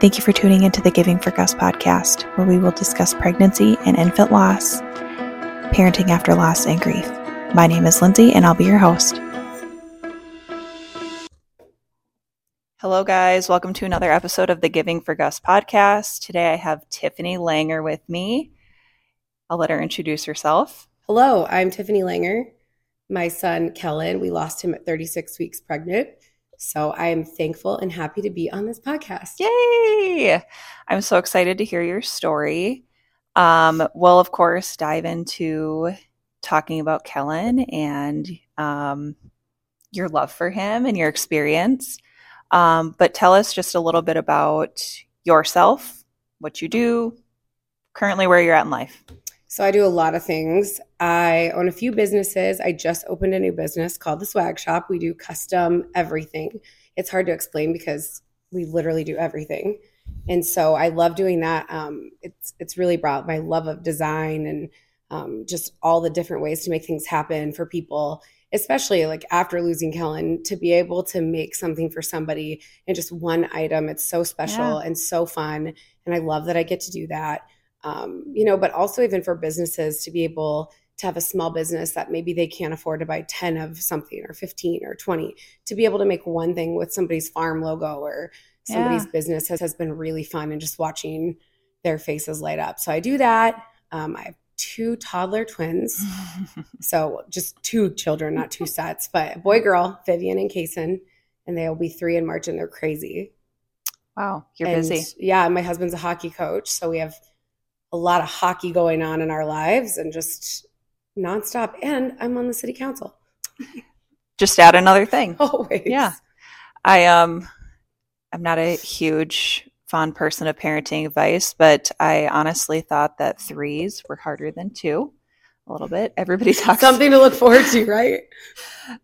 Thank you for tuning into the Giving for Gus podcast, where we will discuss pregnancy and infant loss, parenting after loss, and grief. My name is Lindsay, and I'll be your host. Hello, guys. Welcome to another episode of the Giving for Gus podcast. Today I have Tiffany Langer with me. I'll let her introduce herself. Hello, I'm Tiffany Langer. My son, Kellen, we lost him at 36 weeks pregnant. So I am thankful and happy to be on this podcast. Yay! I'm so excited to hear your story. Um, we'll, of course, dive into talking about Kellen and um, your love for him and your experience. Um, but tell us just a little bit about yourself, what you do, currently where you're at in life. So I do a lot of things. I own a few businesses. I just opened a new business called the Swag Shop. We do custom everything. It's hard to explain because we literally do everything. And so I love doing that. Um, it's it's really brought my love of design and um, just all the different ways to make things happen for people, especially like after losing Kellen, to be able to make something for somebody in just one item. It's so special yeah. and so fun. And I love that I get to do that um, you know, but also even for businesses to be able to have a small business that maybe they can't afford to buy 10 of something or 15 or 20 to be able to make one thing with somebody's farm logo or somebody's yeah. business has, has been really fun and just watching their faces light up. So I do that. Um, I have two toddler twins. so just two children, not two sets, but boy, girl, Vivian and Kason, and they'll be three in March and they're crazy. Wow, you're and, busy. Yeah, my husband's a hockey coach. So we have a lot of hockey going on in our lives and just nonstop. And I'm on the city council. just add another thing. Always. Yeah. I um I'm not a huge fond person of parenting advice, but I honestly thought that threes were harder than two. A little bit. Everybody talks something to look forward to, right?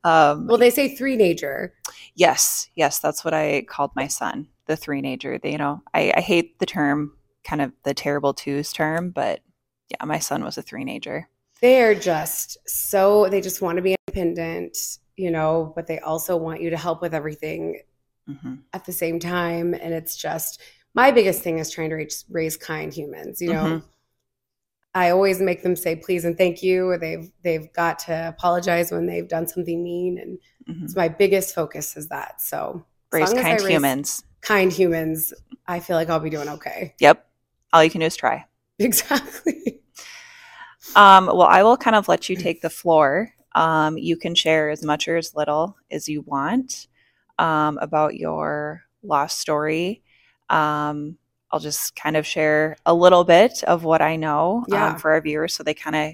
Um, well, they say three nature. Yes, yes, that's what I called my son, the three nature. You know, I, I hate the term kind of the terrible twos term, but yeah, my son was a three nager. They're just so they just want to be independent, you know, but they also want you to help with everything mm-hmm. at the same time. And it's just my biggest thing is trying to raise, raise kind humans, you know. Mm-hmm. I always make them say please and thank you. They've they've got to apologize when they've done something mean, and mm-hmm. it's my biggest focus is that. So raise kind humans. Kind humans. I feel like I'll be doing okay. Yep all you can do is try. Exactly. Um, well, I will kind of let you take the floor. Um, you can share as much or as little as you want um, about your lost story. Um, I'll just kind of share a little bit of what I know um, yeah. for our viewers so they kind of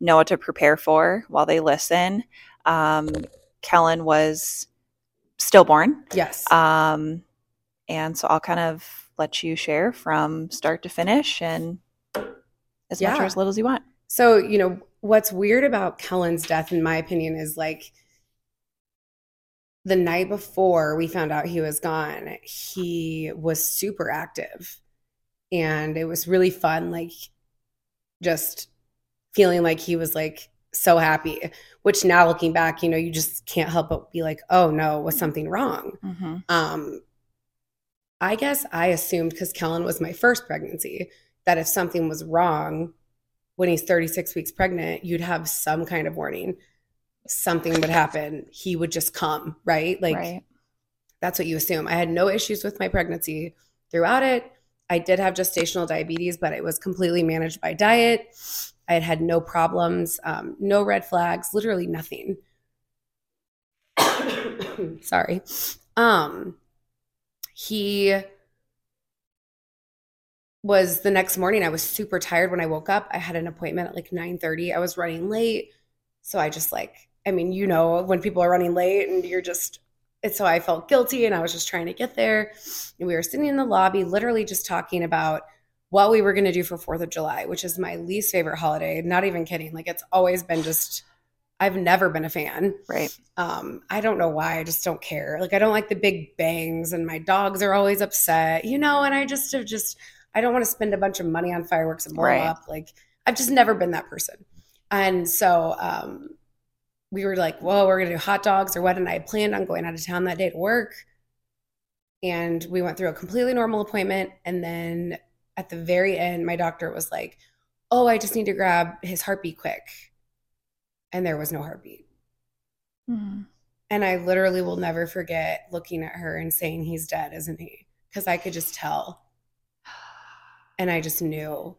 know what to prepare for while they listen. Um, Kellen was stillborn. Yes. and so I'll kind of let you share from start to finish and as yeah. much or as little as you want. So, you know, what's weird about Kellen's death, in my opinion, is like the night before we found out he was gone, he was super active. And it was really fun, like just feeling like he was like so happy, which now looking back, you know, you just can't help but be like, oh no, was something wrong? Mm-hmm. Um, I guess I assumed because Kellen was my first pregnancy that if something was wrong when he's 36 weeks pregnant, you'd have some kind of warning. Something would happen. He would just come, right? Like right. that's what you assume. I had no issues with my pregnancy throughout it. I did have gestational diabetes, but it was completely managed by diet. I had had no problems, um, no red flags, literally nothing. Sorry. Um, he was the next morning i was super tired when i woke up. I had an appointment at like 9.30 i was running late. So i just like i mean you know when people are running late and you're just and so i felt guilty and i was just trying to get there. And we were sitting in the lobby literally just talking about what we were going to do for fourth of july which is my least favorite holiday. Not even kidding. Like it's always been just I've never been a fan. Right. Um, I don't know why. I just don't care. Like I don't like the big bangs and my dogs are always upset, you know, and I just have just I don't want to spend a bunch of money on fireworks and blow right. up. Like I've just never been that person. And so um we were like, well, we're gonna do hot dogs or what? And I planned on going out of town that day to work. And we went through a completely normal appointment. And then at the very end, my doctor was like, Oh, I just need to grab his heartbeat quick. And there was no heartbeat. Mm. And I literally will never forget looking at her and saying, He's dead, isn't he? Because I could just tell. And I just knew.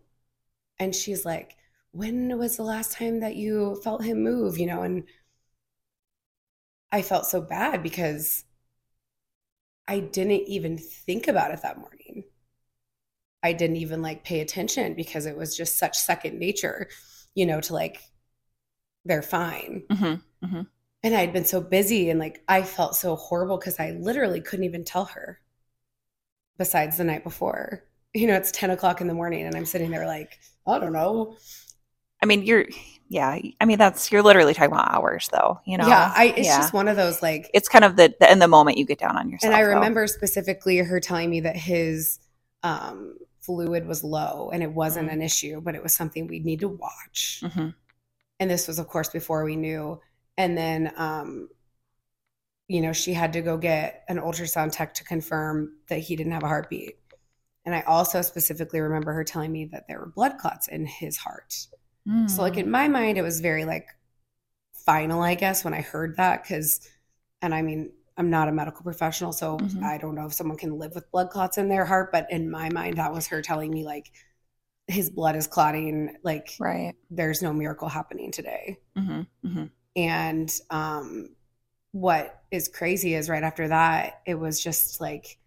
And she's like, When was the last time that you felt him move? You know, and I felt so bad because I didn't even think about it that morning. I didn't even like pay attention because it was just such second nature, you know, to like, they're fine. Mm-hmm. Mm-hmm. And I'd been so busy and like I felt so horrible because I literally couldn't even tell her besides the night before. You know, it's 10 o'clock in the morning and I'm sitting there like, I don't know. I mean, you're, yeah. I mean, that's you're literally talking about hours, though. You know. yeah, I, it's yeah. just one of those like, It's kind of the, the in the moment you get down on yourself. and I though. remember specifically her telling me that his um, fluid was low and it wasn't Mhm. an issue, but it was something we'd need to watch. Mhm. And this was of course before we knew and then um you know she had to go get an ultrasound tech to confirm that he didn't have a heartbeat and i also specifically remember her telling me that there were blood clots in his heart so like Mm. in my mind it was very like final i guess when i heard that because and i mean i'm not a medical professional so Mhm. i don't know if someone can live with blood clots in their heart but in my mind that was her telling me like his blood is clotting like right. there's no miracle happening today Mm-hmm. Mm-hmm. and um, what is crazy is right after that, it was just like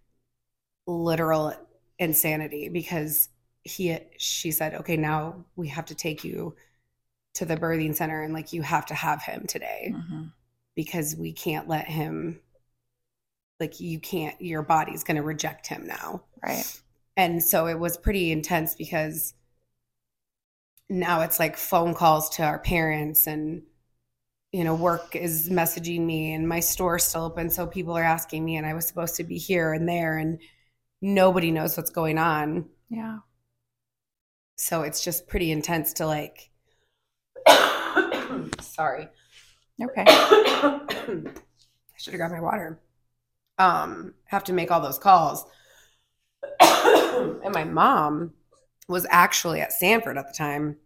literal insanity because he, she said, okay, now we have to take you to the birthing center and like you have to have him today Mm-hmm. because we can't let him, like, you can't, your body's going to reject him now. Right. And so it was pretty intense because now it's like phone calls to our parents and you know work is messaging me and my store's still open so people are asking me and I was supposed to be here and there and nobody knows what's going on. Yeah. So it's just pretty intense to like sorry. Okay. I should have grabbed my water. Um, have to make all those calls. and my mom was actually at Sanford at the time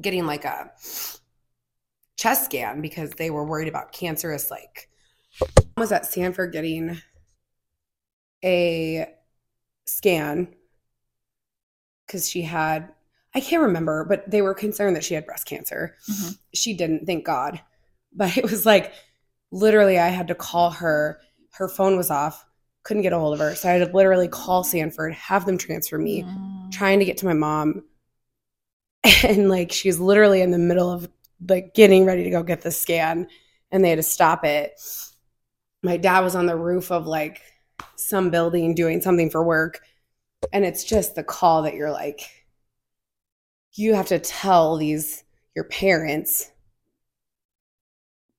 getting like a chest scan because they were worried about cancerous like was at Sanford getting a scan because she had I can't remember, but they were concerned that she had breast cancer. Mhm. She didn't, thank God. But it was like literally I had to call her. Her phone was off, couldn't get a hold of her. So I had to literally call Sanford, have them transfer me, Mm. trying to get to my mom. And like she's literally in the middle of like getting ready to go get the scan and they had to stop it. My dad was on the roof of like some building doing something for work. And it's just the call that you're like, you have to tell these your parents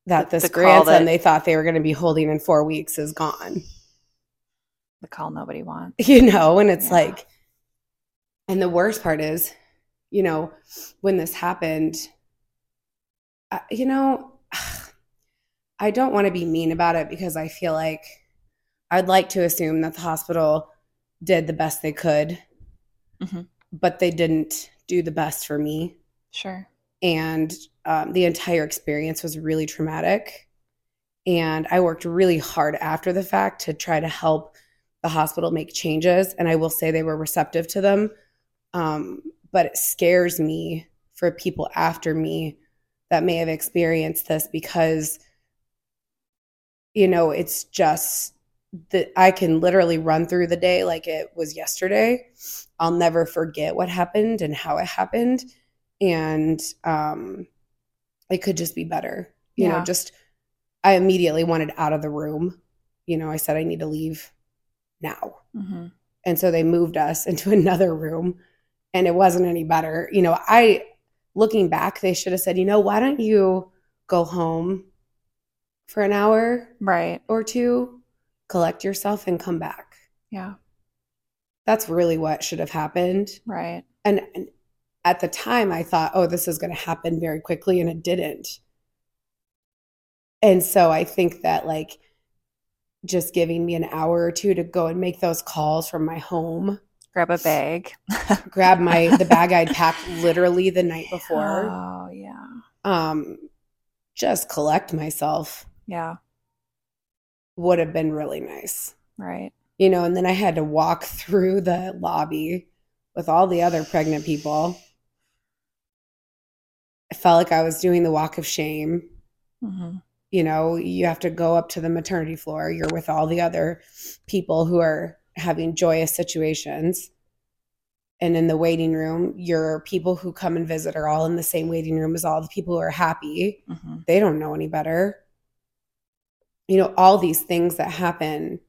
that this the grandson that- they thought they were going to be holding in four weeks is gone The call nobody wants. you know and it's Yeah. like and the worst part is you know when this happened I, you know i don't want to be mean about it because i feel like i'd like to assume that the hospital did the best they could Mhm. but they didn't do the best for me Sure. and um, the entire experience was really traumatic and i worked really hard after the fact to try to help the hospital make changes and i will say they were receptive to them. Um, but it scares me for people after me that may have experienced this because you know it's just that i can literally run through the day like it was yesterday. I'll never forget what happened and how it happened. And um it could just be better. You know just i immediately wanted out of the room. You know i said i need to leave now hmm and so they moved us into another room and it wasn't any better you know i looking back they should have said you know why don't you go home for an hour Right. or two collect yourself and come back Yeah. that's really what should have happened Right. and, and at the time i thought oh this is going to happen very quickly and it didn't and so i think that like just giving me an hour or two to go and make those calls from my home Grab a bag. grab my the bag I'd packed literally the night before. Oh, yeah. Um, just collect myself Yeah. would have been really nice, Right. you know. And then I had to walk through the lobby with all the other pregnant people. I felt like I was doing the walk of shame. hmm You know, you have to go up to the maternity floor. You're with all the other people who are having joyous situations. And in the waiting room, your people who come and visit are all in the same waiting room as all the people who are happy. hmm They don't know any better. You know, all these things that happen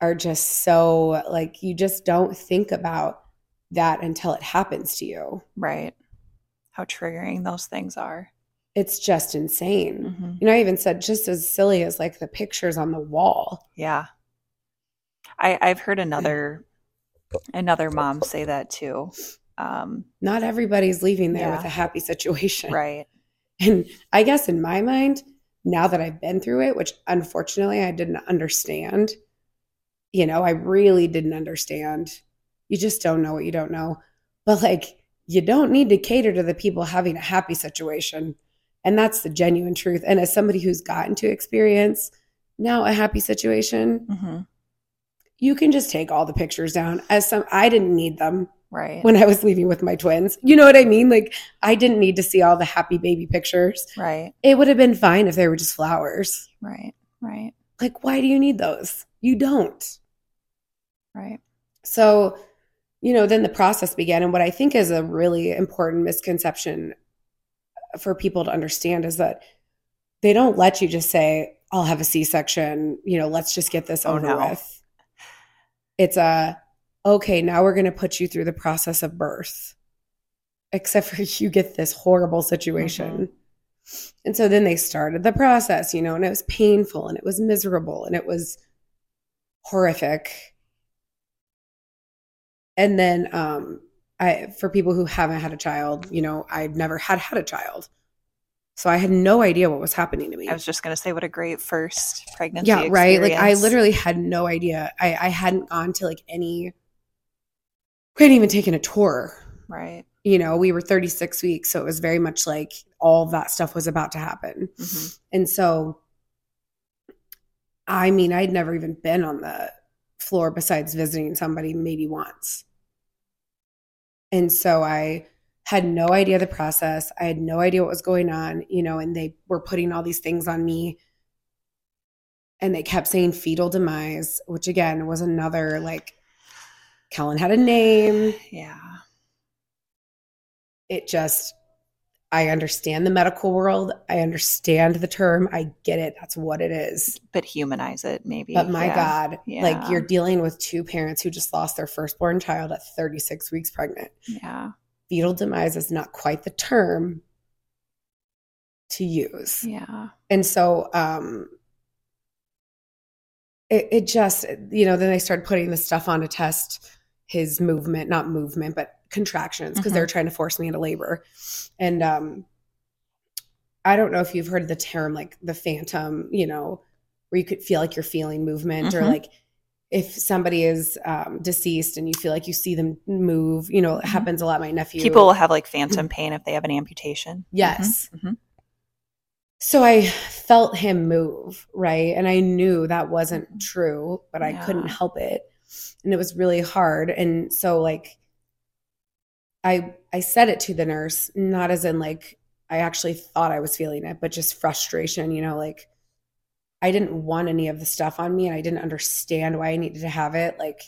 are just so like you just don't think about that until it happens to you. Right. How triggering those things are. It's just insane. hmm You know, I even said just as silly as like the pictures on the wall. Yeah. I, I've heard another another mom say that too. Um, Not everybody's leaving there Yeah. with a happy situation. right. And I guess in my mind, now that I've been through it, which unfortunately I didn't understand, you know, I really didn't understand. You just don't know what you don't know. But like, you don't need to cater to the people having a happy situation. And that's the genuine truth. And as somebody who's gotten to experience now a happy situation, hmm you can just take all the pictures down. As some, I didn't need them Right. when I was leaving with my twins. You know what I mean? Like, I didn't need to see all the happy baby pictures. right. It would have been fine if they were just flowers. Right. Right. Like, why do you need those? You don't. Right. So, you know, then the process began. And what I think is a really important misconception for people to understand is that they don't let you just say, I'll have a C section, you know, let's just get this Oh, over no. with. It's a, okay, now we're going to put you through the process of birth, except for you get this horrible situation. And so then they started the process, you know, and it was painful and it was miserable and it was horrific. And then um I for people who haven't had a child, you know, I've never had had a child. So I had no idea what was happening to me. I was just gonna say what a great first pregnancy. yeah, right. Like I literally had no idea. I I hadn't gone to like any we hadn't even taken a tour. Right. You know, we were 36 weeks, so it was very much like all that stuff was about to happen. hmm And so, I mean, I'd never even been on the floor besides visiting somebody maybe once. And so I had no idea the process. I had no idea what was going on, you know, and they were putting all these things on me. And they kept saying fetal demise, which again was another like, Kellen had a name. Yeah. It just, I understand the medical world. I understand the term. I get it. That's what it is. But humanize it, maybe. But my Yeah. God, like you're dealing with two parents who just lost their firstborn child at 36 weeks pregnant. Yeah. Fetal demise is not quite the term to use. Yeah. And so um it, it just, you know, then they started putting the stuff on to test his movement, not movement, but contractions, because they Mhm. were trying to force me into labor. And um I don't know if you've heard the term like the phantom, you know, where you could feel like you're feeling movement or Mhm. like if somebody is um, deceased and you feel like you see them move, you know, it Mhm. happens a lot. My nephew, People will have like phantom pain if they have an amputation. yes. Mhm. So I felt him move, right? And I knew that wasn't true, but I couldn't help it. And it was really hard. And so like I I said it to the nurse, not as in like I actually thought I was feeling it, but just frustration, you know, like I didn't want any of the stuff on me and I didn't understand why I needed to have it. Like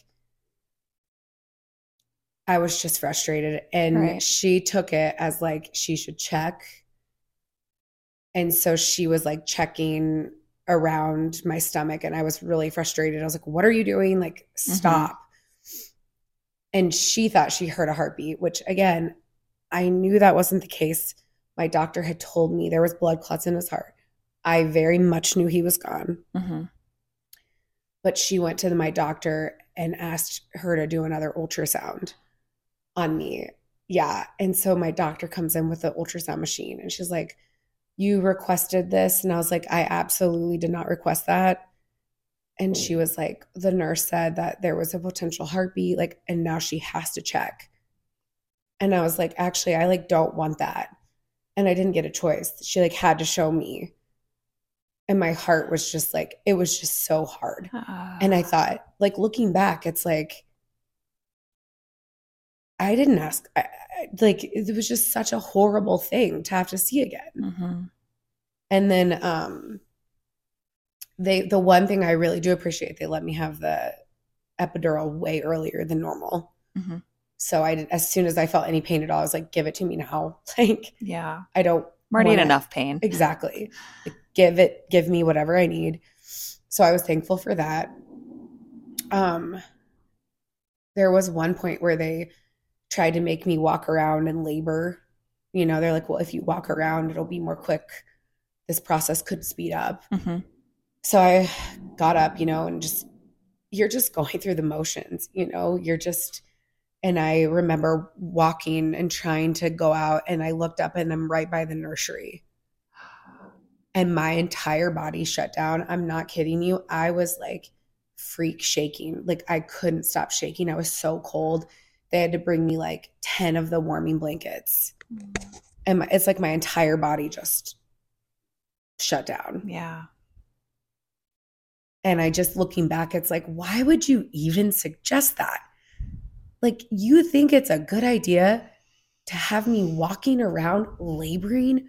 I was just frustrated. And Right. she took it as like she should check. And so she was like checking around my stomach and I was really frustrated. I was like, what are you doing? Like, mm-hmm. stop. And she thought she heard a heartbeat, which again, I knew that wasn't the case. My doctor had told me there was blood clots in his heart. I very much knew he was gone. Mhm. But she went to my doctor and asked her to do another ultrasound on me. Yeah. And so my doctor comes in with the ultrasound machine and she's like, You requested this? And I was like, I absolutely did not request that. And she was like, the nurse said that there was a potential heartbeat, like, and now she has to check. And I was like, actually, I like don't want that. And I didn't get a choice. She like had to show me. And my heart was just like, it was just so hard. Uh, And I thought, like looking back, it's like I didn't ask. I, I, like it was just such a horrible thing to have to see again. mhm. And then um they the one thing I really do appreciate, they let me have the epidural way earlier than normal. Mhm. So I did, as soon as I felt any pain at all, I was like, give it to me now. Like Yeah. I don't I'm in enough pain. exactly Like, give it give me whatever i need so i was thankful for that um there was one point where they tried to make me walk around and labor you know they're like well if you walk around it'll be more quick this process could speed up Mhm. So i got up you know and just you're just going through the motions you know you're just and i remember walking and trying to go out and i looked up and i'm right by the nursery and my entire body shut down. I'm not kidding you. I was like freak shaking. Like I couldn't stop shaking. I was so cold. They had to bring me like 10 of the warming blankets. Mm. And my, it's like my entire body just shut down. Yeah. And I just looking back, it's like, why would you even suggest that? Like, you think it's a good idea to have me walking around laboring,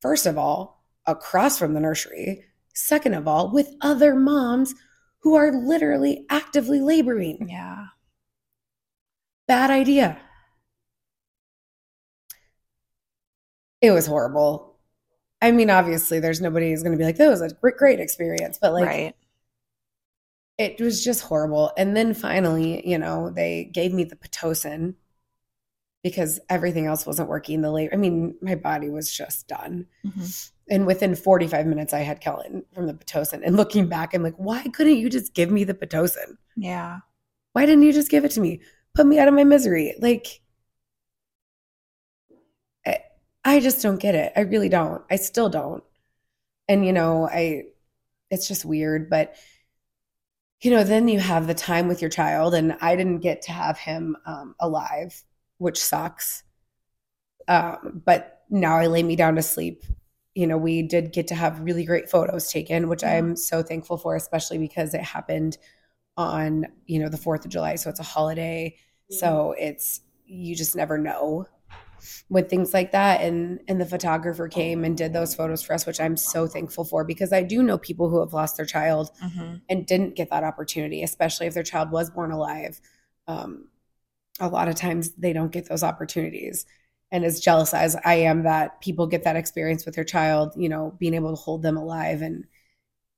first of all, across from the nursery, second of all, with other moms who are literally actively laboring. Yeah. Bad idea. It was horrible. I mean, obviously, there's nobody who's going to be like, that was a great, great experience, but like, right. it was just horrible. And then finally, you know, they gave me the Pitocin because everything else wasn't working. The labor, I mean, my body was just done. Mhm. And within 45 minutes, I had Kellen from the Pitocin. And looking back, I'm like, why couldn't you just give me the Pitocin? Yeah. Why didn't you just give it to me? Put me out of my misery. Like, I, just don't get it. I really don't. I still don't. And, you know, I, it's just weird. But, you know, then you have the time with your child. And I didn't get to have him um, alive, which sucks. Um, but now I lay me down to sleep. You know, we did get to have really great photos taken, which I'm so thankful for, especially because it happened on you know the fourth of july so it's a holiday so it's you just never know with things like that and and the photographer came and did those photos for us which i'm so thankful for because i do know people who have lost their child Mhm. and didn't get that opportunity especially if their child was born alive um, a lot of times they don't get those opportunities and as jealous as i am that people get that experience with their child you know being able to hold them alive and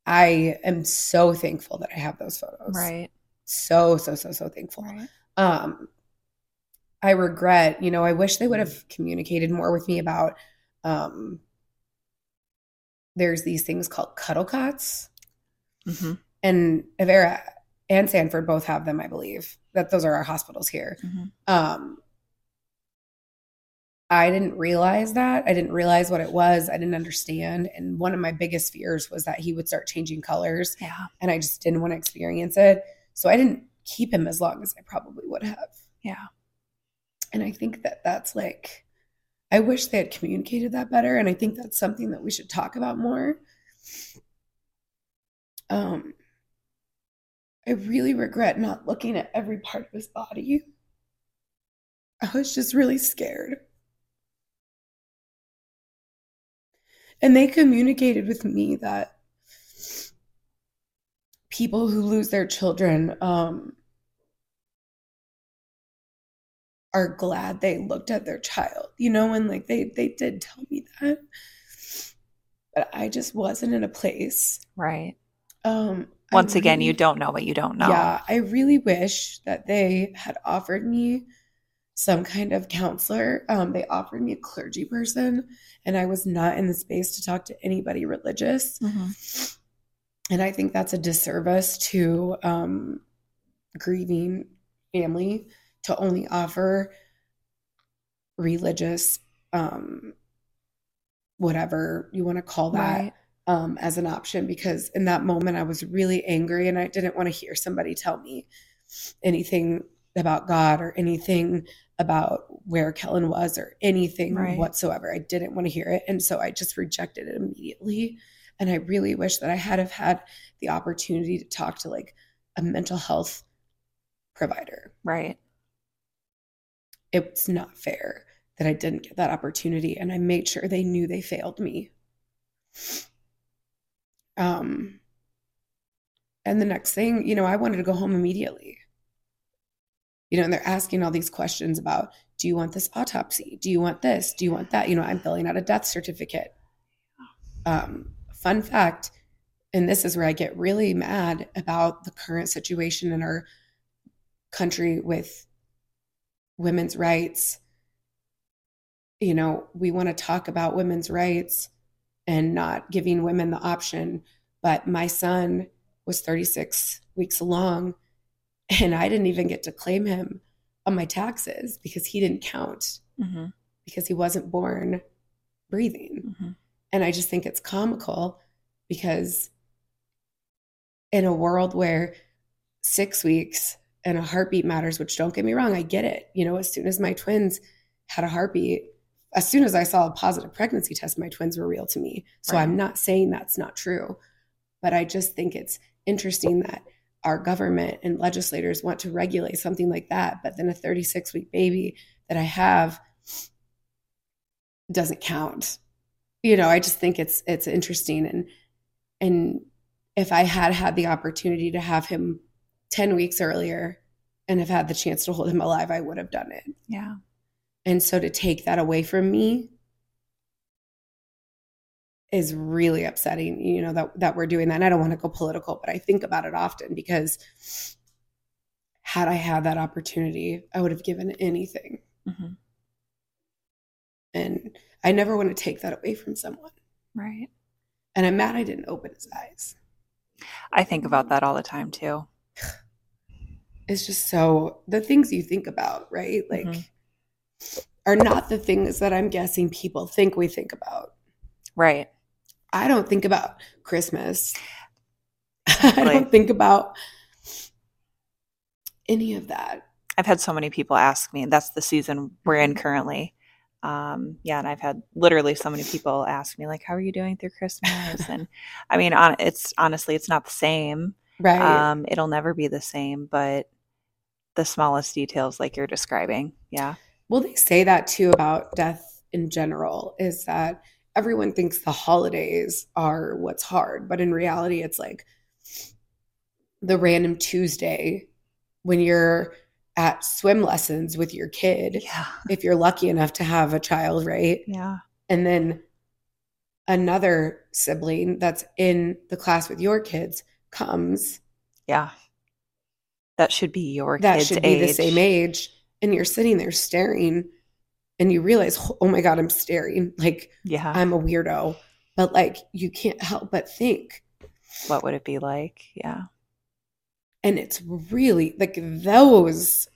i am so thankful that i have those photos Right. so so so so thankful Right. um i regret you know i wish they would have communicated more with me about um there's these things called cuddle cots Mhm. and avera and sanford both have them i believe that those are our hospitals here Mhm. um i didn't realize that i didn't realize what it was i didn't understand and one of my biggest fears was that he would start changing colors Yeah. and I just didn't want to experience it. So I didn't keep him as long as I probably would have. Yeah. And I think that that's like, I wish they had communicated that better. And I think that's something that we should talk about more. Um, I really regret not looking at every part of his body. I was just really scared. And they communicated with me that people who lose their children um, are glad they looked at their child, you know, and like they they did tell me that, but I just wasn't in a place. Right. Um, Once again, you don't know what you don't know. Yeah, I really wish that they had offered me some kind of counselor. Um, they offered me a clergy person, and I was not in the space to talk to anybody religious. Mhm. And I think that's a disservice to um, grieving family to only offer religious, um, whatever you want to call that, Right. um, as an option because in that moment I was really angry and I didn't want to hear somebody tell me anything about God or anything about where Kellen was or anything Right. whatsoever. I didn't want to hear it. And so I just rejected it immediately. And I really wish that I had have had the opportunity to talk to like a mental health provider. Right. It's not fair that I didn't get that opportunity and I made sure they knew they failed me. Um and the next thing, you know, I wanted to go home immediately. You know, and they're asking all these questions about do you want this autopsy? Do you want this? Do you want that? You know, I'm filling out a death certificate. Um, fun fact, and this is where I get really mad about the current situation in our country with women's rights. You know, we want to talk about women's rights and not giving women the option. But my son was 36 weeks along, and I didn't even get to claim him on my taxes because he didn't count hmm because he wasn't born breathing. hmm And I just think it's comical because in a world where six weeks and a heartbeat matters, which don't get me wrong, I get it. You know, as soon as my twins had a heartbeat, as soon as I saw a positive pregnancy test, my twins were real to me. So Right. I'm not saying that's not true, but I just think it's interesting that our government and legislators want to regulate something like that. But then a 36 week baby that I have doesn't count you know i just think it's it's interesting and and if i had had the opportunity to have him 10 weeks earlier and have had the chance to hold him alive i would have done it Yeah. and so to take that away from me is really upsetting you know that that we're doing that and i don't want to go political but i think about it often because had i had that opportunity i would have given anything hmm and i never want to take that away from someone Right. and i'm mad i didn't open his eyes I think about that all the time too. It's just so the things you think about, right? Like Mhm. are not the things that I'm guessing people think we think about. Right. I don't think about Christmas. I don't think about any of that. I've had so many people ask me, and that's the season we're in currently. Um, yeah, and I've had literally so many people ask me, like, "How are you doing through Christmas?" And I mean, on, it's honestly, it's not the same. Right. Um, it'll never be the same, but the smallest details, like you're describing, yeah, well, they say that too about death in general is that everyone thinks the holidays are what's hard, but in reality, it's like the random Tuesday when you're at swim lessons with your kid. yeah, if you're lucky enough to have a child, right? yeah, And then another sibling that's in the class with your kids comes yeah. That should be your that kid's should be age. the same age and you're sitting there staring and you realize oh my god i'm staring like Yeah, i'm a weirdo but like you can't help but think what would it be like? Yeah, and it's really like those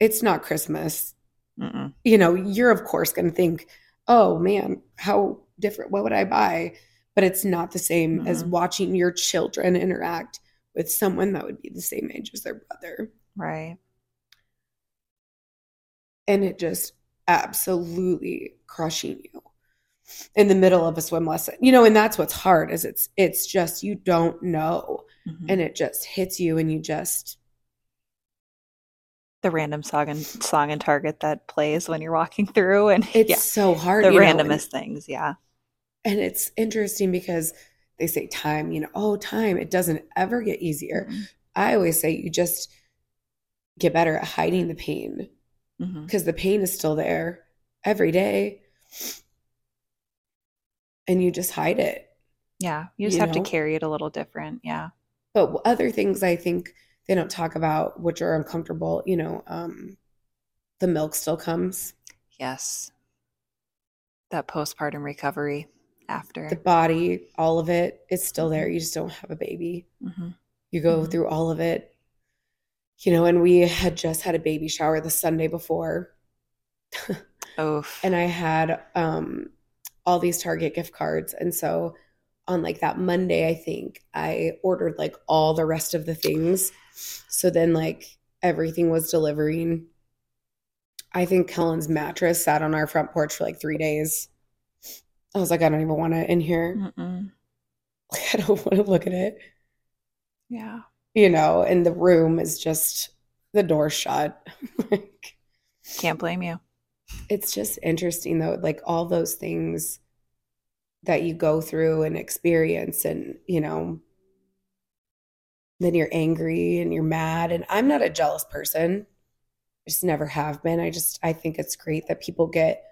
it's not christmas Mm-mm. you know, you're of course going to think, oh man, how different, what would I buy? But it's not the same as Mhm. watching your children interact with someone that would be the same age as their brother. right. And it just absolutely crushing you in the middle of a swim lesson. You know, and that's what's hard is it's it's just you don't know Mhm. and it just hits you and you just the random song and song and target that plays when you're walking through, and it's yeah, so hard. the you know, and- randomest things. Yeah, and it's interesting because they say time, you know, oh, time, it doesn't ever get easier. Mhm. I always say you just get better at hiding the pain because the pain is still there every day. And you just hide it. yeah. You just You have know? to carry it a little different. Yeah, But other things I think they don't talk about, which are uncomfortable, you know, um, the milk still comes, yes. That postpartum recovery after. the body, all of it is still there. You just don't have a baby. Mhm. You go Mhm. through all of it. You know, and we had just had a baby shower the Sunday before. Oof. and I had um, all these Target gift cards. And so on like that Monday, I think I ordered like all the rest of the things. So then like everything was delivering. I think Kellen's mattress sat on our front porch for like three days. I was like, I don't even want it in here. Mm-mm. I don't want to look at it. Yeah. You know, and the room is just the door shut. like, Can't blame you. it's just interesting though, like all those things that you go through and experience, and you know, then you're angry and you're mad. And I'm not a jealous person. I just never have been. I just I think it's great that people get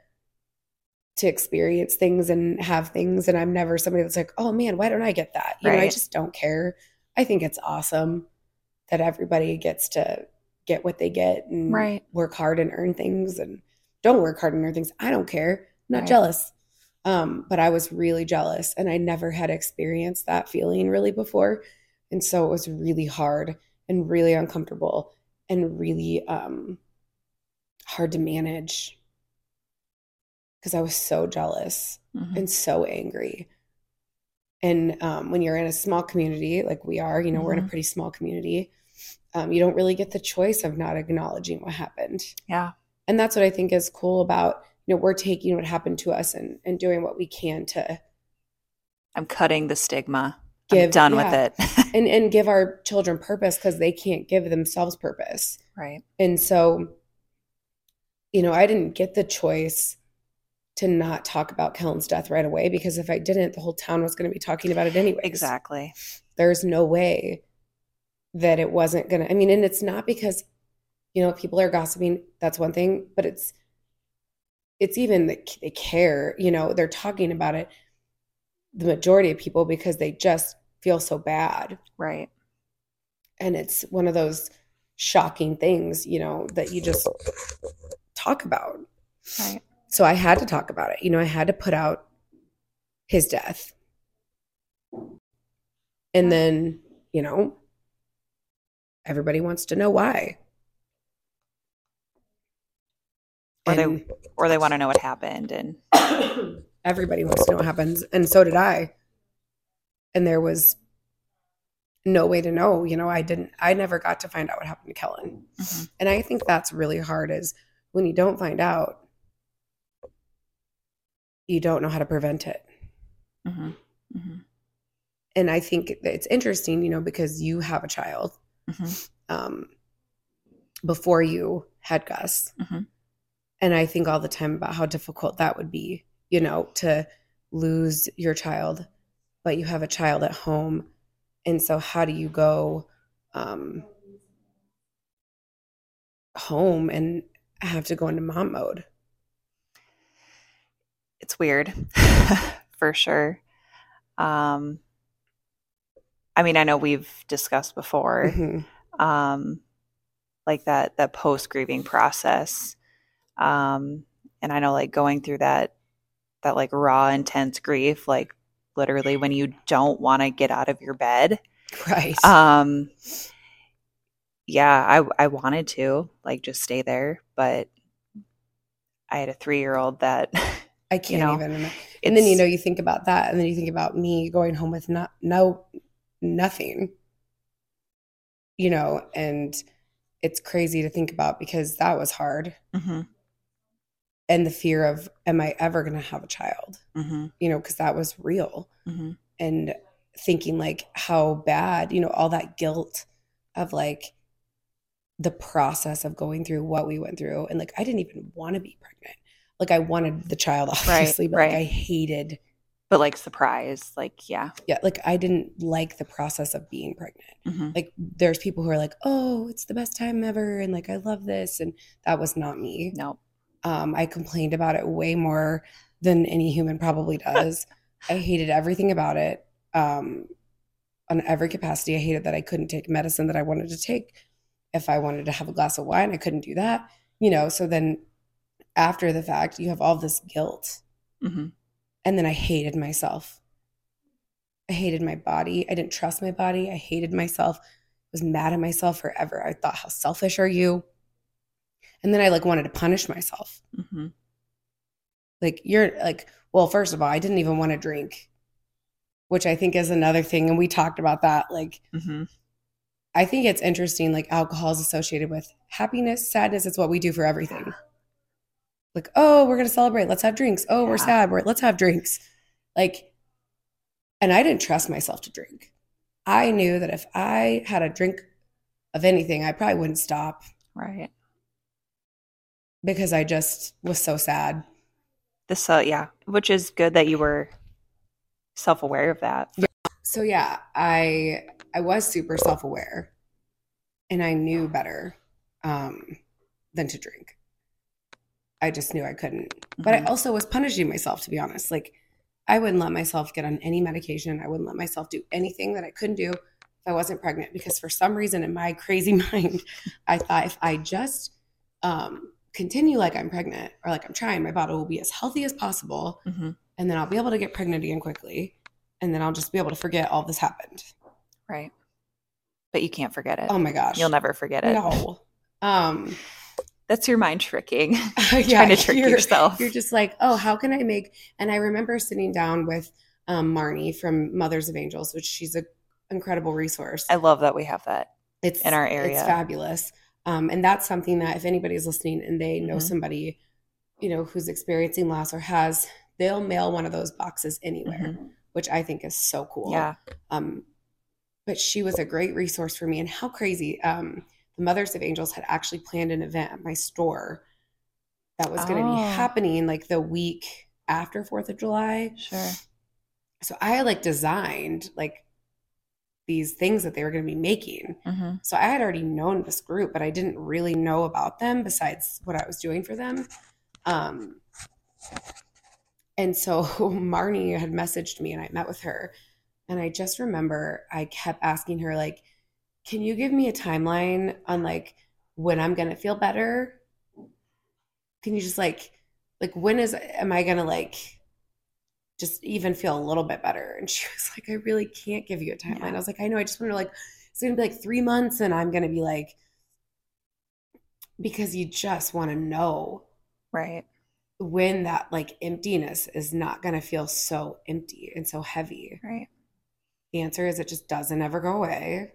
to experience things and have things. And I'm never somebody that's like, oh man, why don't I get that? You know, I just don't care. I think it's awesome that everybody gets to get what they get and Right. work hard and earn things and don't work hard and earn things. I don't care. I'm not Right. jealous. Um, but I was really jealous and I never had experienced that feeling really before. And so it was really hard and really uncomfortable and really um hard to manage because I was so jealous Mhm. and so angry. And um, when you're in a small community like we are, you know, we're in a Mhm. pretty small community, um, you don't really get the choice of not acknowledging what happened. Yeah. And that's what I think is cool about, you know, we're taking what happened to us and, and doing what we can to I'm cutting the stigma. I'm Give- done yeah. with it. and, and give our children purpose because they can't give themselves purpose. right. And so, you know, I didn't get the choice to not talk about Kellen's death right away because if I didn't, the whole town was going to be talking about it anyway. Exactly. There's no way that it wasn't going to. I mean, and it's not because, you know, people are gossiping. That's one thing, but it's, it's even that they care, you know, they're talking about it, the majority of people, because they just feel so bad Right. and it's one of those shocking things you know that you just talk about Right. So i had to talk about it. You know i had to put out his death. And then you know everybody wants to know why. Or they- Or they want to know what happened and everybody wants to know what happens. And so did i. And there was no way to know. You know i didn't i never got to find out what happened to kellen. Mhm. And I think that's really hard is when you don't find out, you don't know how to prevent it. Mhm. Mhm. And I think it's interesting, you know, because you have a child Mhm. um, before you had Gus. Mhm. And I think all the time about how difficult that would be, you know, to lose your child, but you have a child at home. And so, how do you go um, home and have to go into mom mode? It's weird for sure. Um, I mean, I know we've discussed before, Mhm. um, like that that post grieving process, um, and I know like going through that that like raw, intense grief, like literally when you don't want to get out of your bed. Right. Um, yeah, I I wanted to like just stay there, but I had a three year old that I can't know, even. And then you know you think about that, and then you think about me going home with not no nothing. You know, and it's crazy to think about because that was hard, Mhm, and the fear of am I ever going to have a child? mhm, You know, because that was real, mhm. and thinking like how bad, you know, all that guilt of like the process of going through what we went through, and like I didn't even want to be pregnant. Like I wanted the child, obviously, but like. I hated but like surprise, like yeah, yeah, like I didn't like the process of being pregnant. Mhm. Like there's people who are like, "Oh, it's the best time ever," and like I love this, and that was not me. no, Um, I complained about it way more than any human probably does. I hated everything about it. Um, on every capacity, I hated that I couldn't take medicine that I wanted to take. If I wanted to have a glass of wine, I couldn't do that. You know, so then after the fact, you have all this guilt hmm and then I hated myself. I hated my body. I didn't trust my body. I hated myself. I was mad at myself forever. I thought, how selfish are you? And then I like wanted to punish myself. hmm Like, you're like, well, first of all, I didn't even want to drink. which I think is another thing. And we talked about that. Like, hmm I think it's interesting. Like, alcohol is associated with happiness, sadness. It's what we do for everything. Like, oh, we're gonna celebrate. Let's have drinks. Oh, we're sad. We're let's have drinks. Like, and I didn't trust myself to drink. I knew that if I had a drink of anything, I probably wouldn't stop Right. because I just was so sad. This, uh, yeah, which is good that you were self aware of that. yeah. So yeah, I I was super self-aware and I knew better um than to drink. I just knew I couldn't. But I Mhm. also was punishing myself to be honest. Like I wouldn't let myself get on any medication. I wouldn't let myself do anything that I couldn't do if I wasn't pregnant because for some reason in my crazy mind, I thought if I just um continue like I'm pregnant or like I'm trying, my body will be as healthy as possible Mhm. and then I'll be able to get pregnant again quickly, and then I'll just be able to forget all this happened. Right. But you can't forget it. Oh my gosh, You'll never forget it. no. Um, That's your mind tricking. yeah, Trying to trick you're, yourself. You're just like, oh, how can I make? And I remember sitting down with um, Marnie from Mothers of Angels, which she's an incredible resource. I love that we have that. It's in our area. It's fabulous, um, and that's something that if anybody's listening and they know Mhm. somebody, you know, who's experiencing loss or has, they'll mail one of those boxes anywhere, Mhm. which I think is so cool. Yeah. Um, but she was a great resource for me. And how crazy! Um, the Mothers of Angels had actually planned an event at my store that was going to Oh. be happening like the week after Fourth of July. Sure. So I like designed like these things that they were going to be making. hmm So I had already known this group, but I didn't really know about them besides what I was doing for them. Um, and so Marnie had messaged me and I met with her. And I just remember I kept asking her, like, can you give me a timeline on like when I'm gonna feel better? Can you just like like when is am I gonna like just even feel a little bit better? And she was like, I really can't give you a timeline. Yeah. I was like, I know, I just want to like it's gonna be like three months and I'm gonna be like because you just want to know Right. when that like emptiness is not to feel so empty and so heavy. Right. The answer is it just doesn't ever go away.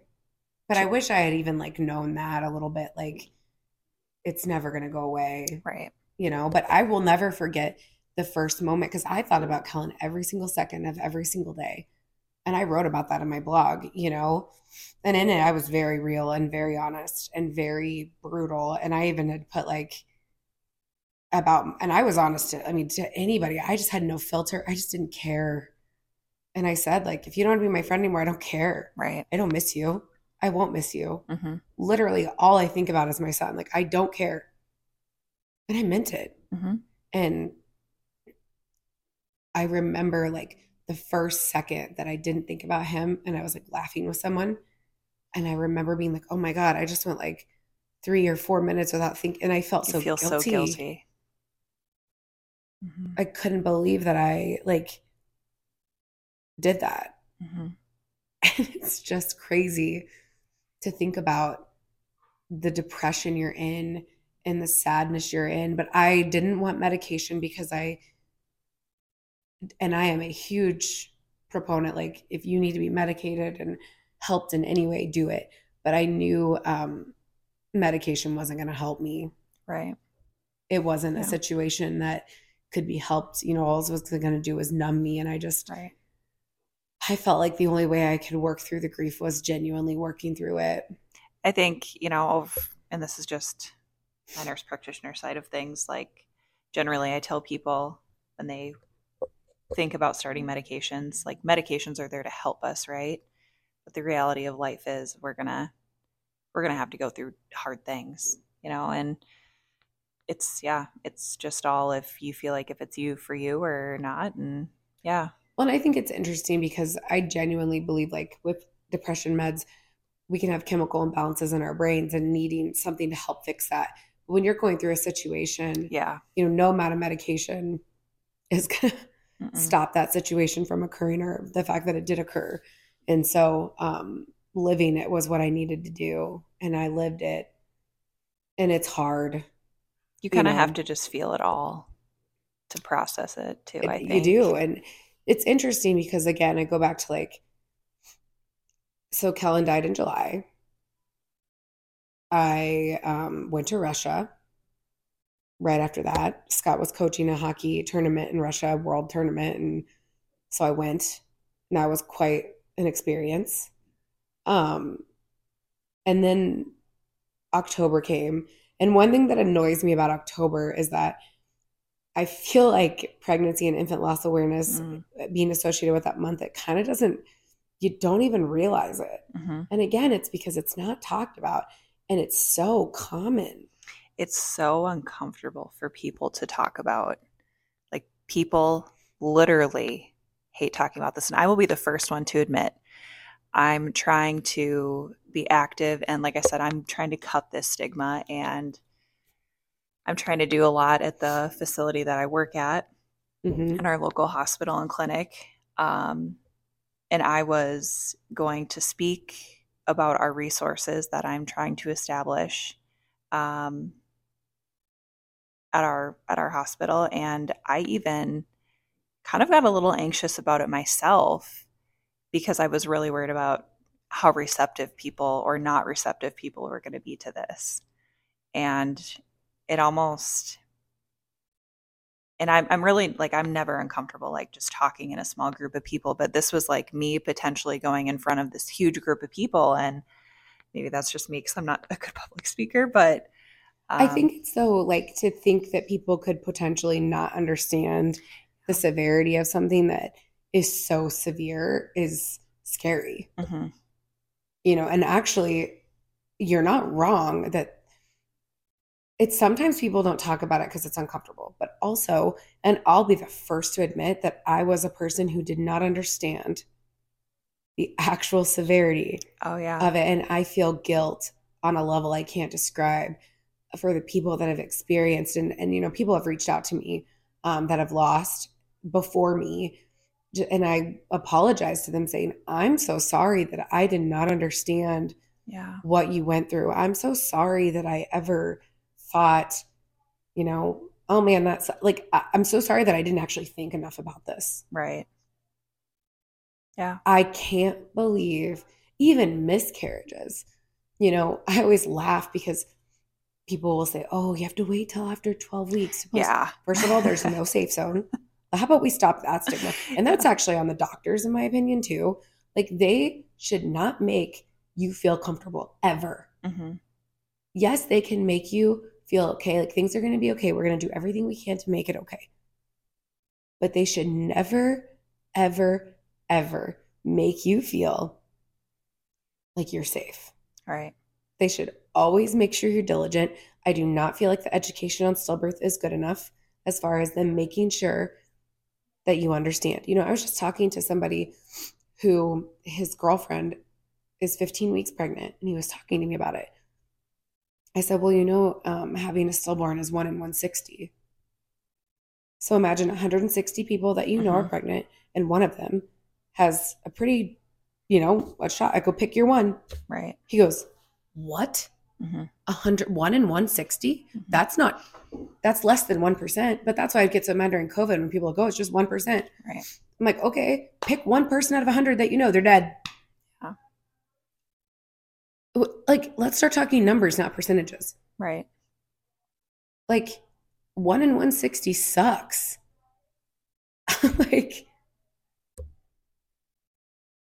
But I wish I had even like known that a little bit like it's never going to go away, Right. you know, but I will never forget the first moment cuz I thought about Kellen every single second of every single day. And I wrote about that in my blog, you know. And in it I was very real and very honest and very brutal and I even had put like about and I was honest to I mean to anybody. I just had no filter. I just didn't care. And I said like if you don't want to be my friend anymore, I don't care. Right. I don't miss you. I won't miss you. hmm Literally all I think about is my son. Like I don't care. And I meant it. hmm And I remember like the first second that I didn't think about him and I was like laughing with someone. And I remember being like, oh my God, I just went like three or four minutes without thinking. And I felt You so feel guilty. so guilty. hmm I couldn't believe that I like did that. hmm And it's just crazy to think about the depression you're in and the sadness you're in. But I didn't want medication because I, and I am a huge proponent. Like, if you need to be medicated and helped in any way, do it. But I knew um, medication wasn't going to help me. Right. It wasn't Yeah. a situation that could be helped. You know, all it was going to do was numb me. And I just, Right. I felt like the only way I could work through the grief was genuinely working through it. I think, you know, and this is just my nurse practitioner side of things. Like, generally, I tell people when they think about starting medications, like, medications are there to help us, right? But the reality of life is we're going to, we're going to have to go through hard things, you know, and it's, yeah, it's just all if you feel like if it's you for you or not. And yeah, Well, and I think it's interesting because I genuinely believe, like with depression meds, we can have chemical imbalances in our brains and needing something to help fix that. When you're going through a situation, yeah. you know, no amount of medication is going to Mm-mm. stop that situation from occurring or the fact that it did occur. And so, um, living it was what I needed to do, and I lived it. And it's hard. You kind of know. have to just feel it all to process it too. I you do and it's interesting because again, I go back to like, so Kellen died in July. I um, went to Russia right after that. Scott was coaching a hockey tournament in Russia, world tournament, and so I went, and that was quite an experience. Um, and then October came, and one thing that annoys me about October is that I feel like pregnancy and infant loss awareness Mm. being associated with that month, it kind of doesn't, you don't even realize it. hmm And again, it's because it's not talked about and it's so common. It's so uncomfortable for people to talk about. Like, people literally hate talking about this. And I will be the first one to admit I'm trying to be active. And like I said, I'm trying to cut this stigma. And I'm trying to do a lot at the facility that I work at. hmm in our local hospital and clinic. Um, and I was going to speak about our resources that I'm trying to establish um, at our at our hospital, and I even kind of got a little anxious about it myself because I was really worried about how receptive people or not receptive people were going to be to this, and it almost and I'm I'm really like I'm never uncomfortable like just talking in a small group of people, but this was like me potentially going in front of this huge group of people, and maybe that's just me because I'm not a good public speaker, but I um, think it's so like to think that people could potentially not understand the severity of something that is so severe is scary. mhm, You know, and actually, you're not wrong that it's sometimes people don't talk about it because it's uncomfortable, but also, and I'll be the first to admit that I was a person who did not understand the actual severity oh yeah, of it. And I feel guilt on a level I can't describe for the people that have experienced. And, and you know, people have reached out to me um, that have lost before me. And I apologize to them saying, I'm so sorry that I did not understand yeah, what you went through. I'm so sorry that I ever thought, you know, oh man, that's like, I- I'm so sorry that I didn't actually think enough about this. right, yeah, I can't believe even miscarriages. You know, I always laugh because people will say, "Oh, you have to wait till after 12 weeks." to post." yeah. First of all, there's no safe zone. How about we stop that stigma? And that's actually on the doctors in my opinion too. Like they should not make you feel comfortable ever. hmm Yes, they can make you feel okay, like things are going to be okay. We're going to do everything we can to make it okay. But they should never ever ever make you feel like you're safe. All right. They should always make sure you're diligent. I do not feel like the education on stillbirth is good enough as far as them making sure that you understand. You know, I was just talking to somebody who his girlfriend is 15 weeks pregnant, and he was talking to me about it. I said, Well, you know, um, having a stillborn is one in 160. So imagine 160 people that you know are Mhm. pregnant, and one of them has a pretty, you know, a shot. I go pick your one. right, He goes, What? hmm A hundred one in 160? Mhm. That's not that's less than one percent. But that's why I get so mad during COVID when people go, it's just one percent. right, I'm like, okay, pick one person out of a hundred that you know they're dead. Like, let's start talking numbers, not percentages. right, Like, one in 160 sucks. like,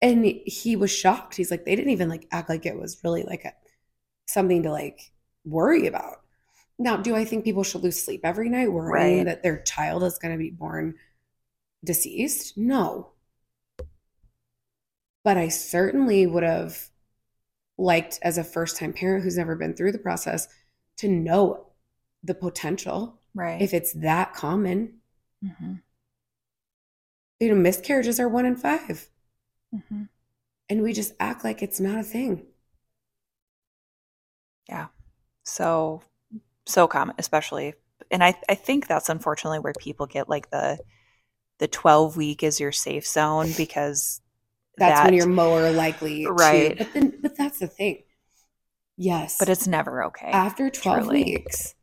and he was shocked. He's like, they didn't even like act like it was really like a something to like worry about. Now, do I think people should lose sleep every night worrying Right. that their child is going to be born deceased? No. But I certainly would have liked, as a first time parent who's never been through the process, to know the potential right. if it's that common. hmm You know, miscarriages are one in five, hmm and we just act like it's not a thing. Yeah. So so common especially and i i think that's unfortunately where people get like the the 12 week is your safe zone because That's that, when you're more likely Right. to. But then, but that's the thing. Yes. but it's never okay after 12 truly. weeks,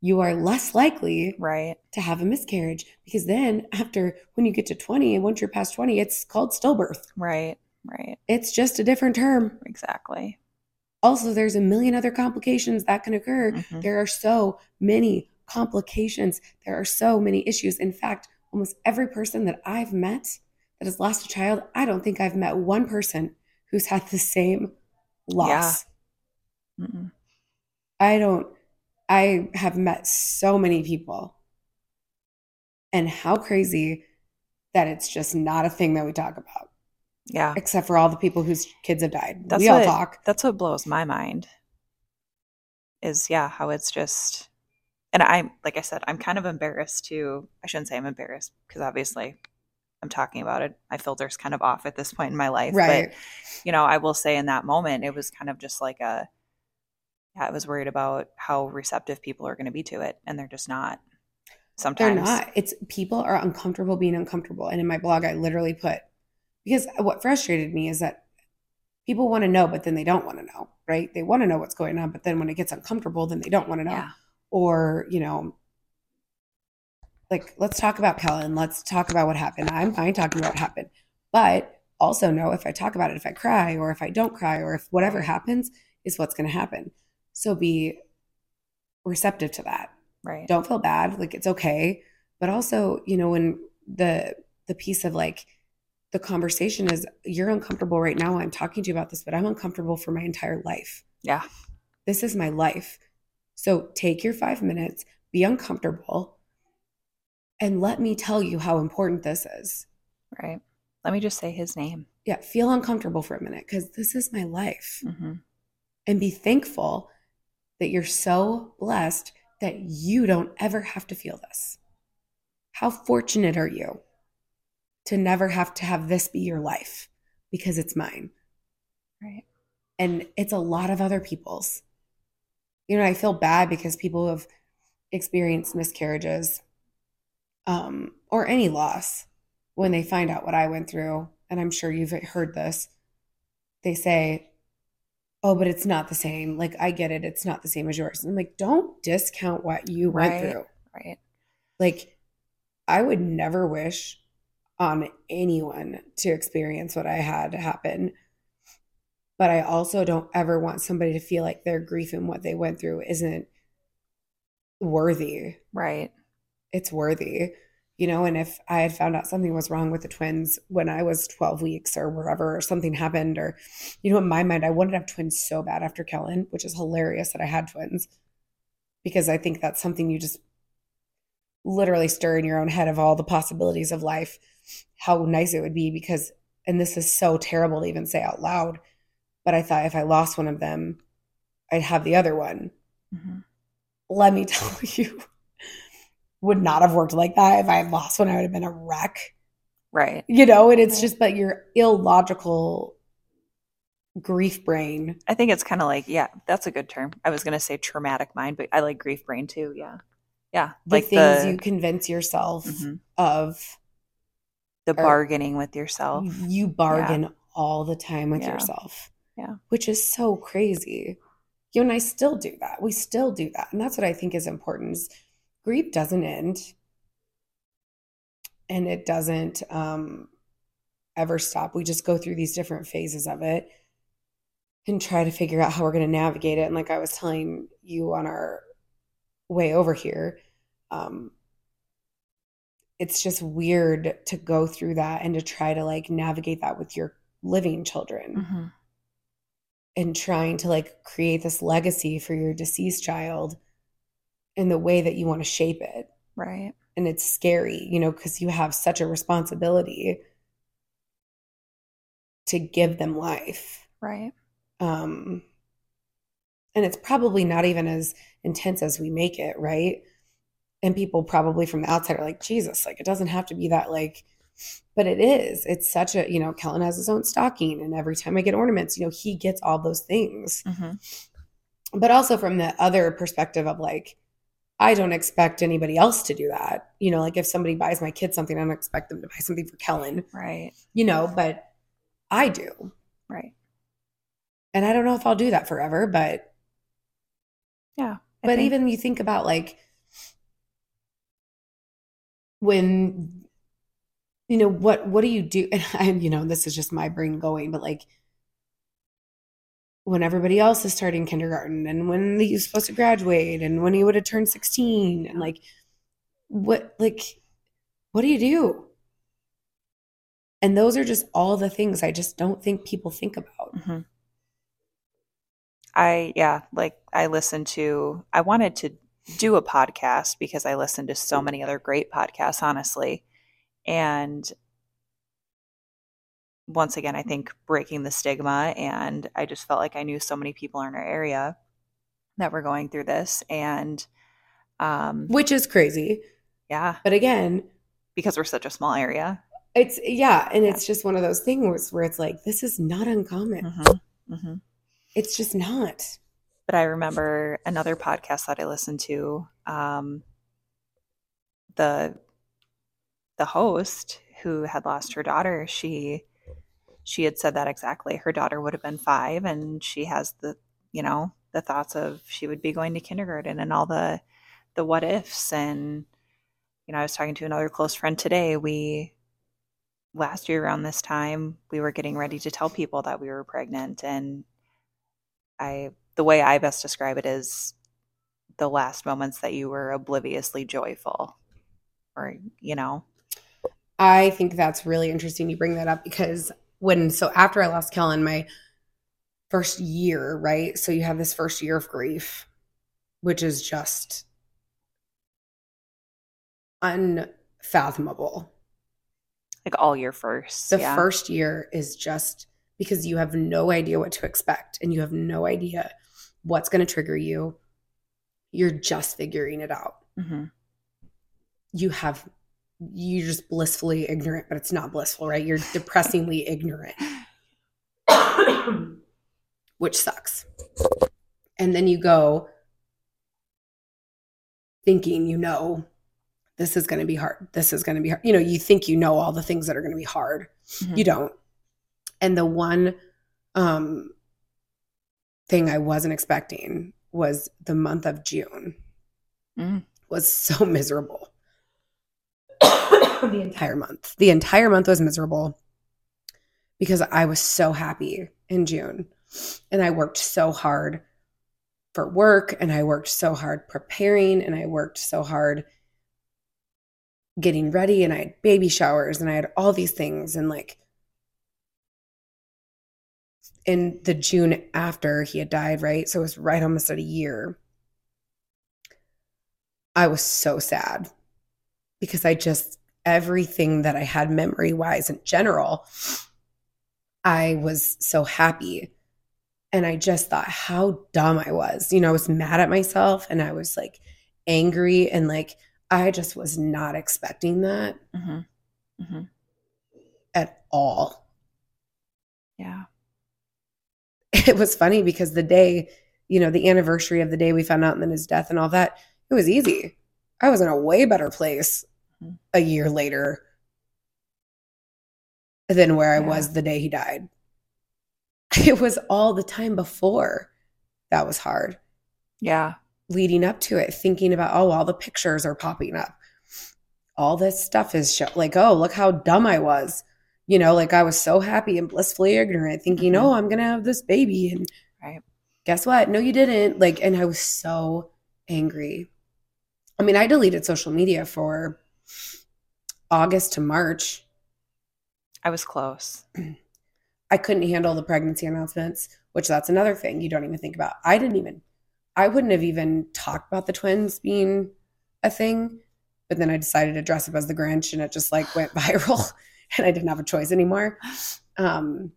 you are less likely Right. to have a miscarriage because then after when you get to 20 and once you're past 20 it's called stillbirth Right. Right. it's just a different term Exactly. also there's a million other complications that can occur Mhm. there are so many complications there are so many issues in fact almost every person that i've met that has lost a child i don't think i've met one person who's had the same loss Mm-mm. I don't, I have met so many people. And how crazy that it's just not a thing that we talk about, Yeah. except for all the people whose kids have died. That's we all talk. That's what blows my mind. Is yeah, how it's just and I'm like I said, I'm kind of embarrassed to I shouldn't say I'm embarrassed because obviously I'm talking about it. My filter's kind of off at this point in my life. Right. But you know, I will say in that moment it was kind of just like a yeah, I was worried about how receptive people are going to be to it and they're just not. Sometimes They're not. It's people are uncomfortable being uncomfortable. And in my blog, I literally put, because what frustrated me is that people want to know, but then they don't want to know, right? They want to know what's going on, but then when it gets uncomfortable, then they don't want to know. Yeah. or you know like let's talk about kellen let's talk about what happened. I'm fine talking about what happened but also know if i talk about it if i cry or if i don't cry or if whatever happens is what's going to happen. So be receptive to that. Right. don't feel bad like it's okay. But also you know when the the piece of like the conversation is you're uncomfortable right now i'm talking to you about this but i'm uncomfortable for my entire life. Yeah. this is my life. So take your five minutes be uncomfortable and let me tell you how important this is Right. Let me just say his name. yeah feel uncomfortable for a minute because this is my life hmm and be thankful that you're so blessed that you don't ever have to feel this. How fortunate are you to never have to have this be your life because it's mine Right. and it's a lot of other people's. You know, I feel bad because people have experienced miscarriages um, or any loss when they find out what I went through, and I'm sure you've heard this, they say, Oh, but it's not the same. Like, I get it. It's not the same as yours. And I'm like, don't discount what you went Right. through. Right. Like, I would never wish on anyone to experience what I had happen. But I also don't ever want somebody to feel like their grief and what they went through isn't worthy. Right. It's worthy, you know. And if I had found out something was wrong with the twins when I was 12 weeks or wherever, or something happened, or, you know, in my mind, I wanted to have twins so bad after Kellen, which is hilarious that I had twins because I think that's something you just literally stir in your own head of all the possibilities of life, how nice it would be because, and this is so terrible to even say out loud, but I thought if I lost one of them, I'd have the other one. hmm Let me tell you, would not have worked like that. If I had lost one, I would have been a wreck, Right. you know? And it's just, but your illogical grief brain. I think it's kind of like, yeah, that's a good term. I was going to say traumatic mind, but I like grief brain too. Yeah. Yeah. The like things the, you convince yourself Mhm. of, the bargaining with yourself. you bargain all the time with Yeah. yourself. Yeah. Which is so crazy. You and I still do that. We still do that. And that's what I think is important is grief doesn't end. And it doesn't um ever stop. We just go through these different phases of it and try to figure out how we're going to navigate it. And like I was telling you on our way over here, um, it's just weird to go through that and to try to like navigate that with your living children Mhm. and trying to like create this legacy for your deceased child in the way that you want to shape it. Right. And it's scary, you know, because you have such a responsibility to give them life. Right. Um, and it's probably not even as intense as we make it, right? And people probably from the outside are like, Jesus, like it doesn't have to be that like, but it is. It's such a, you know, Kellen has his own stocking, and every time I get ornaments, you know, he gets all those things. hmm But also from the other perspective of like, I don't expect anybody else to do that. You know, like if somebody buys my kid something, I don't expect them to buy something for Kellen. Right. You know, but I do. Right. And I don't know if I'll do that forever, but yeah. I but think. even you think about like when you know what what do you do and, and you know this is just my brain going but like when everybody else is starting kindergarten and when he was supposed to graduate and when he would have turned 16 and like what like what do you do? And those are just all the things i just don't think people think about. Hmm I yeah, like I listened to I wanted to do a podcast because I listened to so many other great podcasts, honestly. And once again, I think breaking the stigma and I just felt like I knew so many people in our area that were going through this and um which is crazy. Yeah, but again because we're such a small area. it's yeah and it's just one of those things where it's like this is not uncommon. Hmm hmm it's just not. But I remember another podcast that I listened to. Um, the the host who had lost her daughter, she she had said that exactly. Her daughter would have been five, and she has the you know the thoughts of she would be going to kindergarten and all the the what ifs. And you know, I was talking to another close friend today. We last year around this time we were getting ready to tell people that we were pregnant, and I the way I best describe it is the last moments that you were obliviously joyful, or you know, I think that's really interesting you bring that up because when so after I lost Kellen, my first year, right? So you have this first year of grief, which is just unfathomable. like all your first. The yeah. first year is just because you have no idea what to expect and you have no idea what's going to trigger you. You're just figuring it out. Mhm. You have you're just blissfully ignorant, but it's not blissful, right? You're depressingly ignorant. which sucks. And then you go thinking you know this is going to be hard. This is going to be hard. You know, you think you know all the things that are going to be hard. Mhm. You don't. And the one um thing I wasn't expecting was the month of June Mm. was so miserable. The entire month. The entire month was miserable because I was so happy in June and I worked so hard for work and I worked so hard preparing and I worked so hard getting ready and I had baby showers and I had all these things and like in the June after he had died, right? So it was right almost at a year. I was so sad because I just, everything that I had memory wise in general, I was so happy. And I just thought how dumb I was. You know, I was mad at myself and I was like angry and like, I just was not expecting that Mhm. Mhm. at all. Yeah. it was funny because the day, you know, the anniversary of the day we found out and then his death and all that, it was easy. I was in a way better place. A year later than where I was the day he died. It was all the time before that was hard. Yeah. Leading up to it, thinking about, oh, all the pictures are popping up. All this stuff is show- like, oh, look how dumb I was. You know, like I was so happy and blissfully ignorant, thinking, Mhm. oh, I'm going to have this baby. And Right. guess what? No, you didn't. Like, and I was so angry. I mean, I deleted social media for August to March. I was close. I couldn't handle the pregnancy announcements, which that's another thing you don't even think about. I didn't even, I wouldn't have even talked about the twins being a thing, but then I decided to dress up as the Grinch and it just like went viral and I didn't have a choice anymore. Um,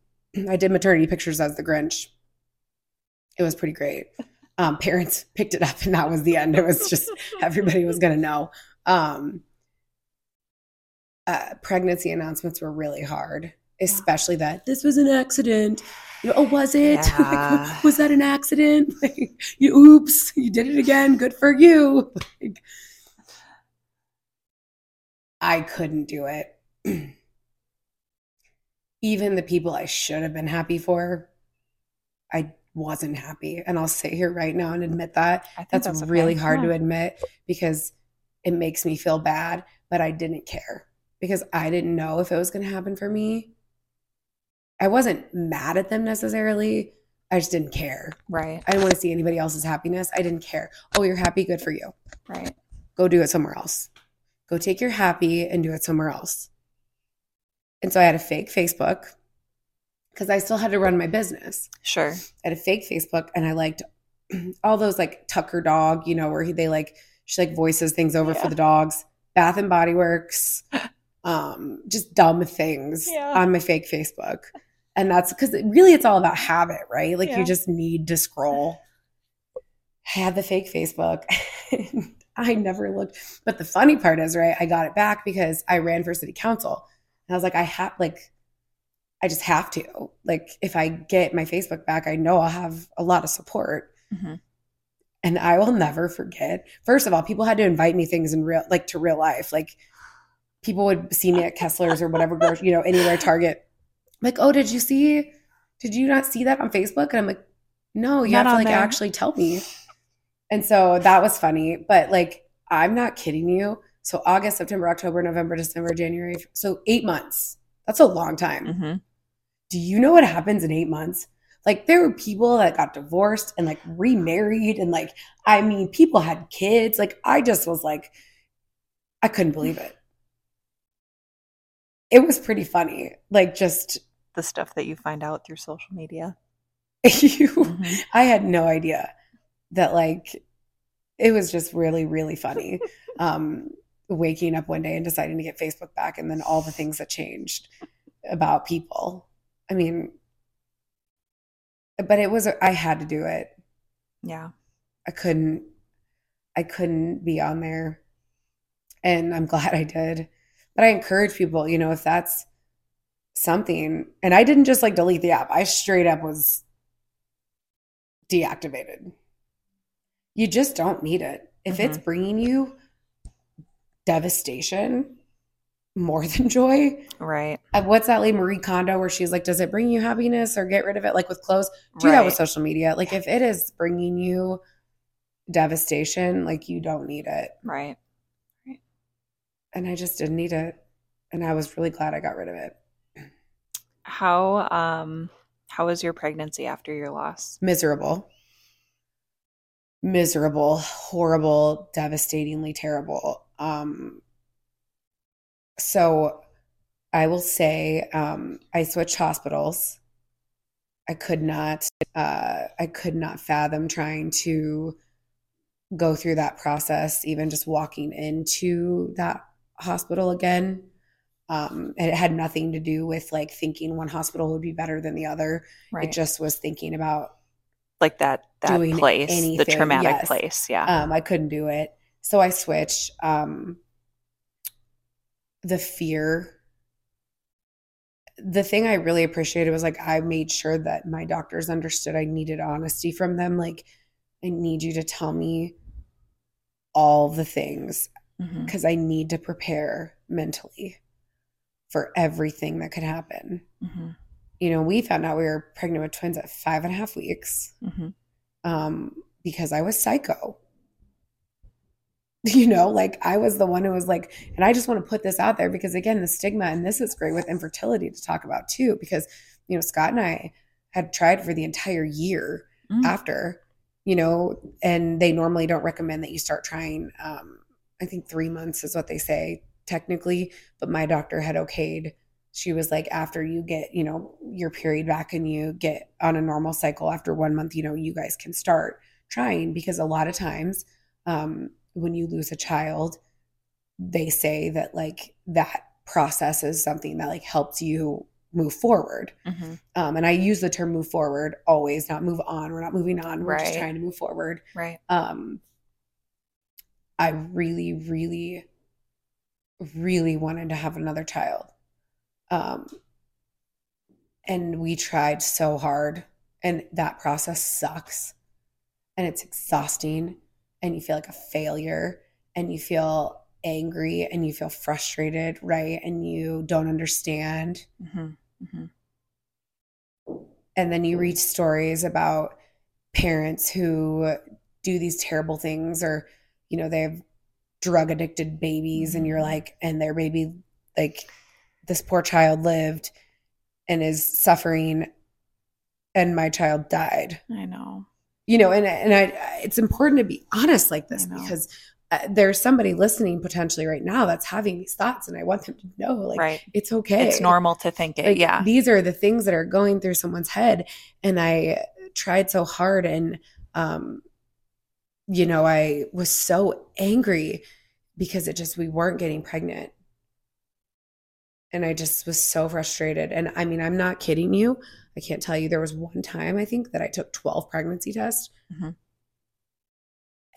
I did maternity pictures as the Grinch. It was pretty great. Um, parents picked it up and that was the end. It was just everybody was going to know. Um, uh, pregnancy announcements were really hard, especially that this was an accident. You know, oh, was it? Yeah. Like, was that an accident? Like, you, oops, you did it again. Good for you. Like, I couldn't do it. Even the people I should have been happy for, I wasn't happy. And I'll sit here right now and admit that. That's, that's, okay. really hard Yeah. to admit because it makes me feel bad. but I didn't care because I didn't know if it was going to happen for me. I wasn't mad at them necessarily. I just didn't care. Right. I didn't want to see anybody else's happiness. I didn't care. Oh, you're happy? Good for you. Right. Go do it somewhere else. Go take your happy and do it somewhere else. And so I had a fake Facebook because I still had to run my business. Sure. I had a fake Facebook and I liked all those like Tucker dog, you know, where he, they like, she like voices things over Yeah. for the dogs, Bath and Body Works, um, just dumb things Yeah. on my fake Facebook. And that's because really it's all about habit, right? Like Yeah. you just need to scroll. I had the fake Facebook. I never looked. But the funny part is, right, I got it back because I ran for city council. And I was like, I have, like, I just have to. Like, if I get my Facebook back, I know I'll have a lot of support. hmm And I will never forget. First of all, people had to invite me things in real, like to real life. Like, people would see me at Kessler's or whatever, gro- you know, anywhere, Target. Like, oh, did you see, did you not see that on Facebook? And I'm like, no, you Not have to like there. actually tell me. And so that was funny. But like, I'm not kidding you. So August, September, October, November, December, January. So eight months. That's a long time. hmm Do you know what happens in eight months? Like there were people that got divorced and like remarried and like I mean people had kids. Like I just was like I couldn't believe it. It was pretty funny. Like just The stuff that you find out through social media. you Mhm. I had no idea that like it was just really really funny. Um waking up one day and deciding to get Facebook back and then all the things that changed about people. I mean but it was I had to do it. Yeah. I couldn't I couldn't be on there. And I'm glad I did. But I encourage people, you know, if that's something and I didn't just like delete the app. I straight up was deactivated. You just don't need it. If it's bringing you devastation more than joy, Right. uh, what's that lady Marie Kondo where she's like, does it bring you happiness or get rid of it? Like with clothes, do that with social media. Like if it is bringing you devastation, like you don't need it. Right. And I just didn't need it. And I was really glad I got rid of it. How um how was your pregnancy after your loss? Miserable. Miserable, horrible, devastatingly terrible. Um so I will say um I switched hospitals. I could not uh I could not fathom trying to go through that process, even just walking into that hospital again. Um, and it had nothing to do with like thinking one hospital would be better than the other. Right. It just was thinking about like that that place, the traumatic yes. place. Yeah. um, I couldn't do it. So I switched. Um, the fear, the thing I really appreciated was like, I made sure that my doctors understood I needed honesty from them. Like, I need you to tell me all the things Mhm. because I need to prepare mentally for everything that could happen. Mhm. You know, we found out we were pregnant with twins at five and a half weeks Mhm. um, because I was psycho. You know, like I was the one who was like, and I just want to put this out there because again, the stigma, and this is great with infertility to talk about too, because you know, Scott and I had tried for the entire year Mm. after, you know, and they normally don't recommend that you start trying. Um, I think three months is what they say technically, but my doctor had okayed. She was like, after you get, you know, your period back and you get on a normal cycle after one month, you know, you guys can start trying because a lot of times um, when you lose a child, they say that like that process is something that like helps you move forward. Mhm. Um, and I use the term move forward always, not move on. We're not moving on. We're just trying to move forward. Right. Um, I really, really, really wanted to have another child. Um, and we tried so hard, and that process sucks. And it's exhausting, and you feel like a failure, and you feel angry, and you feel frustrated, right? And you don't understand Mhm. Mhm. and then you read stories about parents who do these terrible things or you know they have drug addicted babies and you're like and their baby like this poor child lived and is suffering and my child died I know. you know and and I it's important to be honest like this because uh, there's somebody listening potentially right now that's having these thoughts and I want them to know like right. it's okay It's normal to think it. like, yeah. these are the things that are going through someone's head and i tried so hard and um you know i was so angry because it just we weren't getting pregnant. And i just was so frustrated. And i mean i'm not kidding you. I can't tell you. There was one time i think that i took 12 pregnancy tests. Mhm.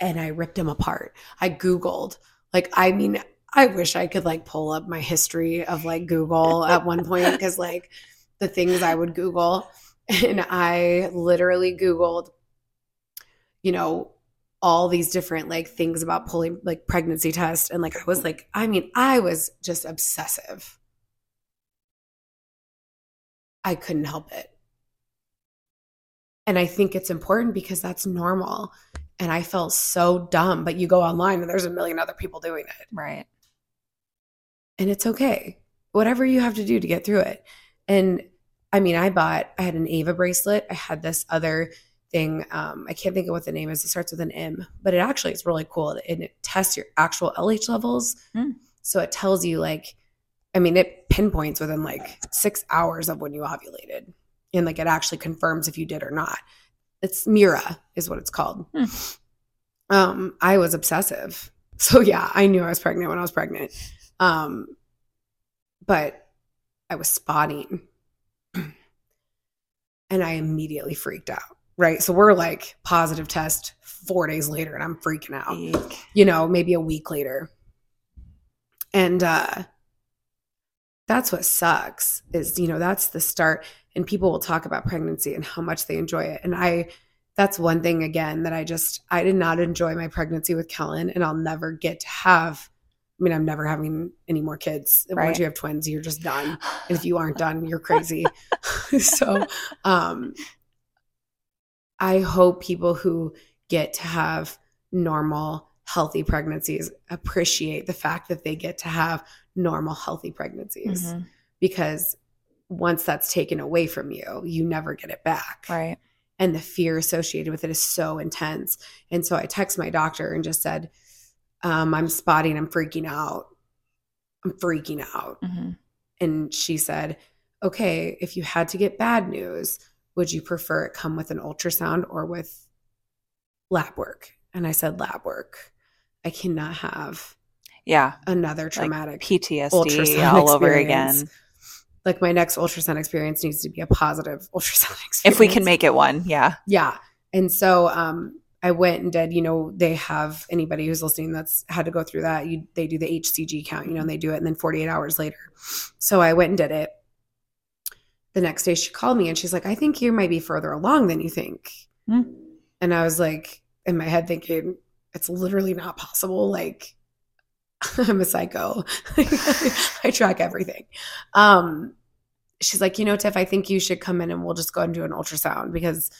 and i ripped them apart. I googled like i mean i wish i could like pull up my history of like google at one point because like the things i would google. And i literally googled you know all these different like things about pulling like pregnancy tests and like i was like i mean i was just obsessive i couldn't help it and i think it's important because that's normal and i felt so dumb but you go online and there's a million other people doing it right. and it's okay. Whatever you have to do to get through it. And I mean, I bought, I had an Ava bracelet. I had this other thing. Um, I can't think of what the name is. It starts with an M, but it actually is really cool. And it tests your actual LH levels. Hmm. So it tells you, like, I mean, it pinpoints within like six hours of when you ovulated. And like it actually confirms if you did or not. It's Mira, is what it's called. Hmm. Um, I was obsessive. So yeah, I knew I was pregnant when I was pregnant. Um, but I was spotting and I immediately freaked out. Right. So we're like positive test four days later and I'm freaking out, Eek. you know, maybe a week later. And uh that's what sucks is, you know, that's the start. And people will talk about pregnancy and how much they enjoy it. And I that's one thing again that I just I did not enjoy my pregnancy with Kellen and I'll never get to have I mean, I'm never having any more kids. Right. Once you have twins, you're just done. And if you aren't done, you're crazy. so um I hope people who get to have normal, healthy pregnancies appreciate the fact that they get to have normal, healthy pregnancies. Mhm. Because once that's taken away from you, you never get it back Right. and the fear associated with it is so intense. And so I text my doctor and just said, um, I'm spotting, I'm freaking out. I'm freaking out. hmm And she said, Okay, if you had to get bad news, would you prefer it come with an ultrasound or with lab work? And I said, Lab work. I cannot have Yeah. another Like traumatic PTSD ultrasound all over experience. again. Like my next ultrasound experience needs to be a positive ultrasound experience. If we can make it one. Yeah. Yeah. And so um I went and did, you know, they have anybody who's listening that's had to go through that. You they do the HCG count, you know, and they do it and then 48 hours later. So I went and did it. The next day she called me and she's like, I think you might be further along than you think. Hmm. And I was like, in my head thinking, it's literally not possible. Like I'm a psycho. I track everything. Um, she's like, you know, Tiff, I think you should come in and we'll just go and do an ultrasound because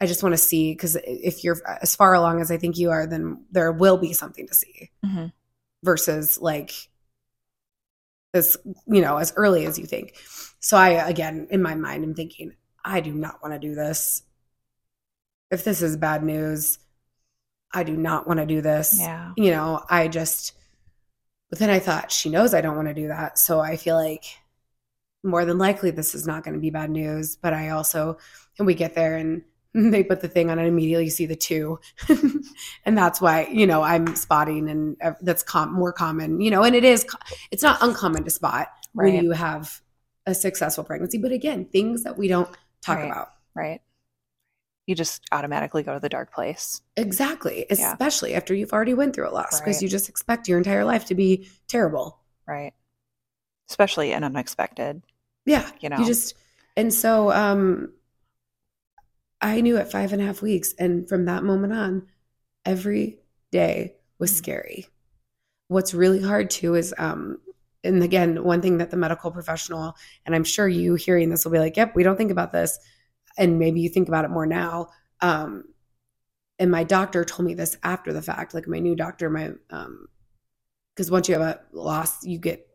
I just want to see. Because if you're as far along as I think you are, then there will be something to see hmm versus like as you know as early as you think. So I again in my mind I'm thinking, I do not want to do this. If this is bad news, I do not want to do this Yeah. you know, I just, but then I thought, she knows I don't want to do that. So I feel like more than likely this is not going to be bad news. But I also, and we get there and they put the thing on and immediately you see the two. and that's why, you know, I'm spotting and that's com- more common, you know, and it is, it's not uncommon to spot Right. when you have a successful pregnancy. But again, things that we don't talk Right. about. Right. You just automatically go to the dark place. Exactly. Yeah. Especially after you've already went through a loss because Right. you just expect your entire life to be terrible. Right. Especially an unexpected. Yeah. You know. You just and so um I knew at five and a half weeks, and from that moment on, every day was Mhm. scary. What's really hard too is um and again, one thing that the medical professional, and I'm sure you hearing this will be like, yep, we don't think about this. And maybe you think about it more now. Um, and my doctor told me this after the fact, like my new doctor, my um, because once you have a loss, you get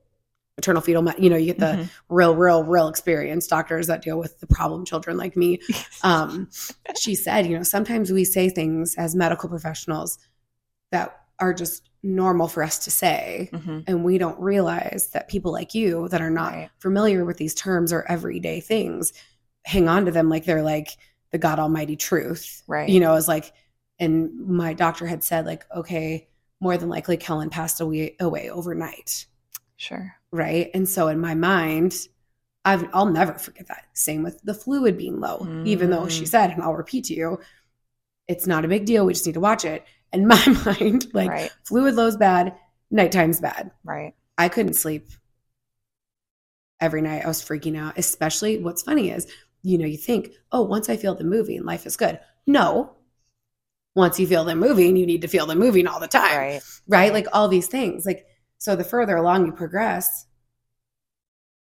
maternal fetal, you know, you get the Mhm. real, real, real experience. Doctors that deal with the problem children like me. Um, she said, you know, sometimes we say things as medical professionals that are just normal for us to say. Mhm. And we don't realize that people like you that are not Right. familiar with these terms or everyday things hang on to them like they're like the God Almighty truth. Right. You know, it's like, and my doctor had said, like, okay, more than likely Kellen passed away, away overnight. Sure. Right. And so in my mind, I've, I'll never forget that. Same with the fluid being low, even though she Mm. said, and I'll repeat to you, it's not a big deal. We just need to watch it. In my mind, like right. fluid low's bad, nighttime's bad. Right. I couldn't sleep every night. I was freaking out, especially what's funny is, you know, you think, oh, once I feel them moving, life is good. No. Once you feel them moving, you need to feel them moving all the time. Right. Right. Like all these things. Like, so the further along you progress,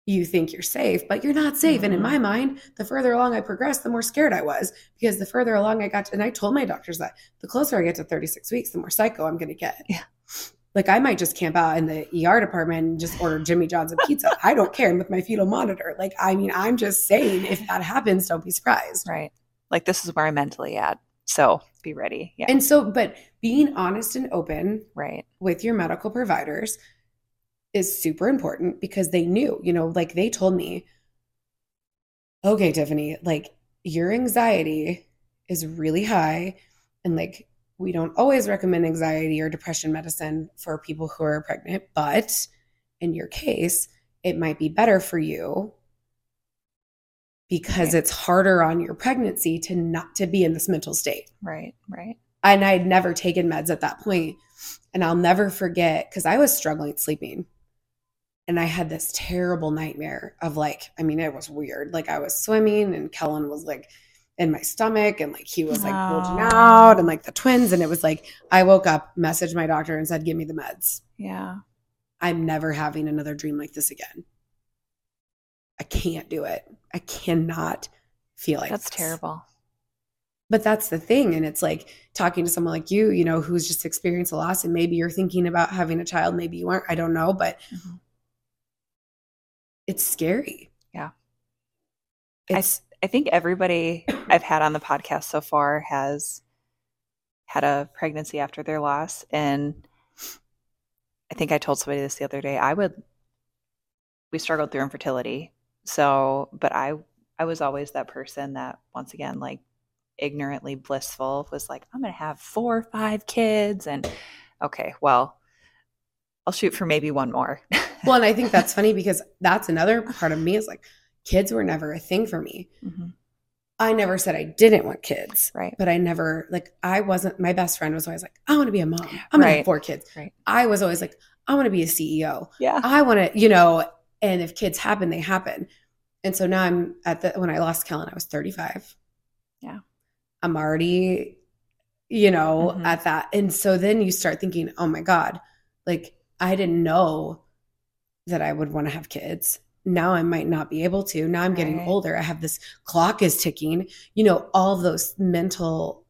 you think you're safe, but you're not safe. And in Mhm. my mind, the further along I progressed, the more scared I was because the further along I got to, and I told my doctors that the closer I get to 36 weeks, the more psycho I'm going to get. Yeah. Like I might just camp out in the ER department and just order Jimmy John's and pizza. I don't care. And with my fetal monitor, like, I mean, I'm just saying if that happens, don't be surprised. Right. Like this is where I'm mentally at. So be ready. Yeah. And so, but being honest and open right. with your medical providers is super important because they knew, you know, like they told me, okay, Tiffany, like your anxiety is really high. And like, we don't always recommend anxiety or depression medicine for people who are pregnant, but in your case, it might be better for you because Right. it's harder on your pregnancy to not to be in this mental state Right. Right. and I'd never taken meds at that point. And I'll never forget because I was struggling sleeping. And I had this terrible nightmare of like, I mean, it was weird. Like I was swimming and Kellen was like in my stomach and like he was like bulging Oh. out and like the twins. And it was like, I woke up, messaged my doctor and said, give me the meds. Yeah. I'm never having another dream like this again. I can't do it. I cannot feel like That's this. terrible. But that's the thing. And it's like talking to someone like you, you know, who's just experienced a loss and maybe you're thinking about having a child, maybe you aren't. I don't know, but Mhm. It's scary. Yeah. It's I think everybody I've had on the podcast so far has had a pregnancy after their loss. And I think I told somebody this the other day. I would, we struggled through infertility. So, but I, I was always that person that, once again, like ignorantly blissful, was like, I'm going to have four or five kids. And okay, well, I'll shoot for maybe one more. well, and I think that's funny because that's another part of me is like kids were never a thing for me. Mhm. I never said I didn't want kids, Right. but I never like I wasn't my best friend was always like, I want to be a mom. I'm gonna have four kids. Right. I was always like, I want to be a CEO. Yeah. I want to, you know, and if kids happen, they happen. And so now I'm at the when I lost Kellen, I was 35. Yeah. I'm already, you know, Mhm. at that. And so then you start thinking, oh my God, like I didn't know that I would want to have kids. Now I might not be able to. Now I'm getting older. I have this clock is ticking. You know, all those mental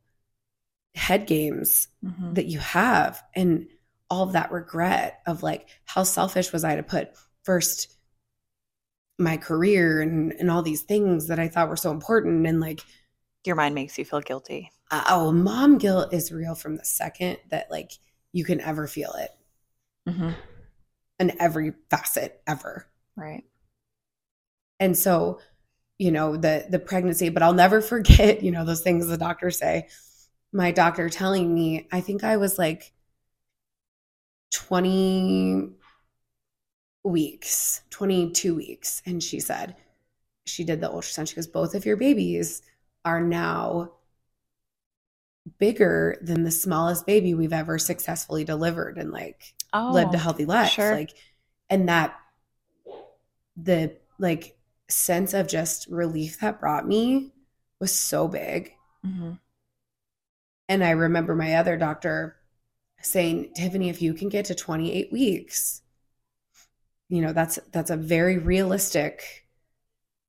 head games Mhm. that you have and all of that regret of like how selfish was I to put first my career and and all these things that I thought were so important and like Your mind makes you feel guilty. uh, oh mom guilt is real from the second that like you can ever feel it hmm in every facet ever Right. and so you know the the pregnancy but I'll never forget you know those things the doctors say my doctor telling me I think I was like 20 weeks, 22 weeks. And she said, she did the ultrasound. She goes, both of your babies are now bigger than the smallest baby we've ever successfully delivered and like Oh, lived a healthy life. sure. Like, and that the like sense of just relief that brought me was so big. mhm. And I remember my other doctor saying, Tiffany, if you can get to 28 weeks, you know, that's that's a very realistic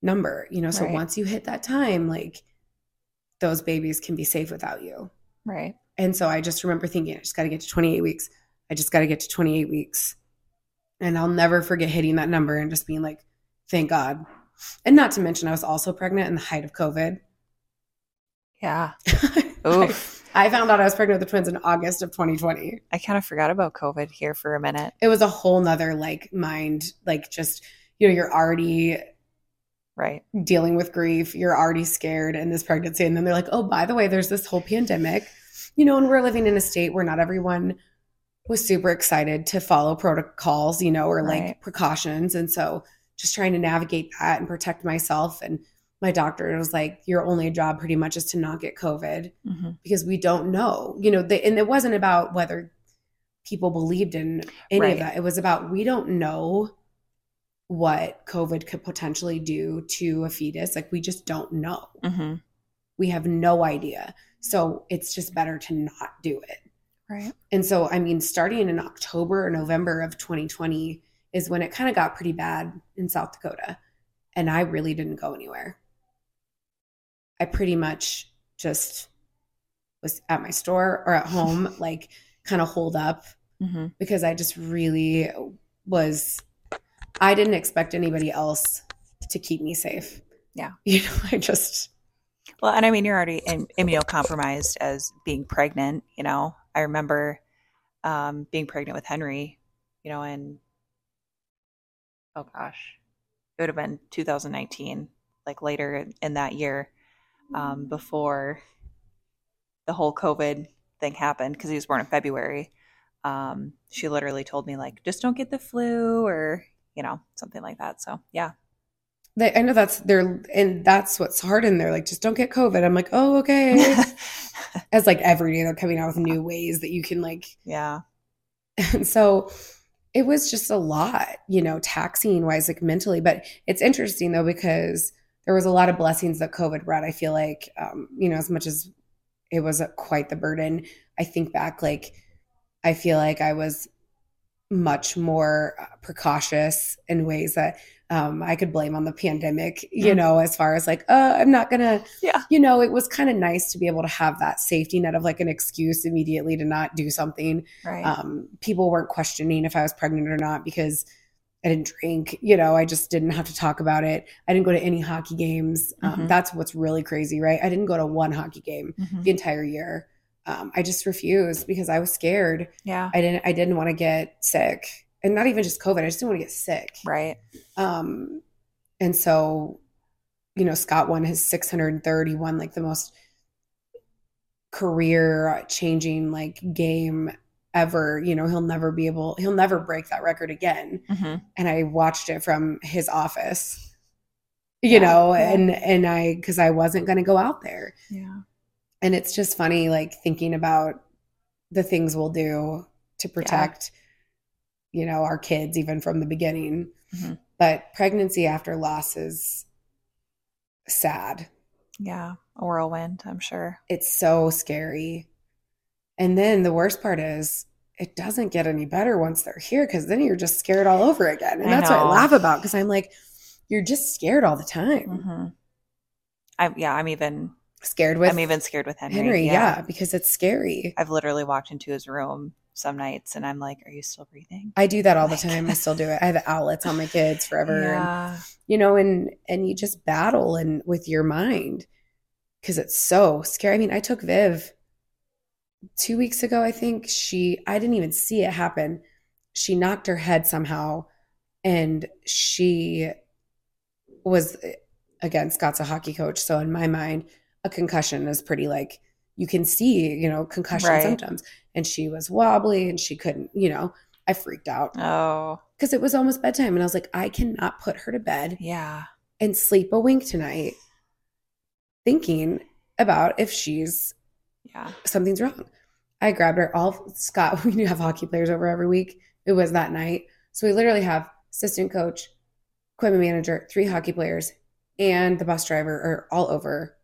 number. You know, so Right. once you hit that time, like those babies can be safe without you. right. And so I just remember thinking, I just got to get to 28 weeks. I just got to get to 28 weeks. And I'll never forget hitting that number and just being like, thank God. And not to mention, I was also pregnant in the height of COVID. Yeah. Oof. I found out I was pregnant with the twins in August of 2020. I kind of forgot about COVID here for a minute. It was a whole nother like mind, like just, you know, you're already Right. dealing with grief, you're already scared in this pregnancy. And then they're like, oh, by the way, there's this whole pandemic, you know, and we're living in a state where not everyone was super excited to follow protocols, you know, or like Right. precautions. And so just trying to navigate that and protect myself. And my doctor was like, your only job pretty much is to not get COVID hmm because we don't know, you know, the, and it wasn't about whether people believed in any Right. of that. It was about we don't know what COVID could potentially do to a fetus. Like we just don't know. hmm We have no idea. So it's just better to not do it. Right. And so, I mean, starting in October or November of 2020 is when it kind of got pretty bad in South Dakota. And I really didn't go anywhere. I pretty much just was at my store or at home, like kind of holed up hmm because I just really was, I didn't expect anybody else to keep me safe. Yeah. You know, I just, Well, and I mean, you're already im- immunocompromised as being pregnant. You know, I remember um, being pregnant with Henry. You know, and oh gosh, it would have been 2019, like later in- that year, um, before the whole COVID thing happened because he was born in February. Um, she literally told me like, just don't get the flu or you know something like that. So yeah, they, I know that's their, and that's what's hard in there. Like, just don't get COVID. I'm like, oh, okay. As like every day they're coming out with new ways that you can like yeah, and so it was just a lot you know taxing wise like mentally but it's interesting though because there was a lot of blessings that covid brought i feel like um, you know as much as it was quite the burden i think back like i feel like i was much more uh, precautious in ways that um, i could blame on the pandemic you Mm. know as far as like uh, i'm not gonna yeah, you know, it was kind of nice to be able to have that safety net of like an excuse immediately to not do something. right. Um, people weren't questioning if I was pregnant or not because I didn't drink. You know, I just didn't have to talk about it. I didn't go to any hockey games. Um, Mhm. That's what's really crazy, right? I didn't go to one hockey game Mhm. the entire year. Um, I just refused because I was scared. Yeah, I didn't. I didn't want to get sick, and not even just COVID. I just didn't want to get sick. right. Um, and so, you know, Scott won his 631, like the most career changing like game ever. You know, he'll never be able, he'll never break that record again. hmm And I watched it from his office, you Yeah, know, yeah. and, and I, cause I wasn't going to go out there. Yeah. And it's just funny, like thinking about the things we'll do to protect, you know, our kids even from the beginning. Mhm. But pregnancy after loss is sad. Yeah. A whirlwind, I'm sure. It's so scary. And then the worst part is it doesn't get any better once they're here because then you're just scared all over again. And I that's what I laugh about because I'm like, you're just scared all the time. hmm I yeah, I'm even Scared with I'm even scared with Henry. Henry, yeah. because it's scary. I've literally walked into his room some nights and I'm like, "Are you still breathing?" I do that all the time. I still do it. I have Owlets on my kids forever. And, you know, and and you just battle and with your mind because it's so scary. I mean, I took Viv two weeks ago, I think. She I didn't even see it happen. She knocked her head somehow and she was eh, again, Scott's a hockey coach. So in my mind, a concussion is pretty like you can see, you know, concussion Right. symptoms. And she was wobbly and she couldn't, you know, I freaked out Oh, because it was almost bedtime and I was like, I cannot put her to bed yeah. and sleep a wink tonight thinking about if she's Yeah. something's wrong. I grabbed her all Scott, we do have hockey players over every week. It was that night. So we literally have assistant coach, equipment manager, three hockey players, and the bus driver are all over.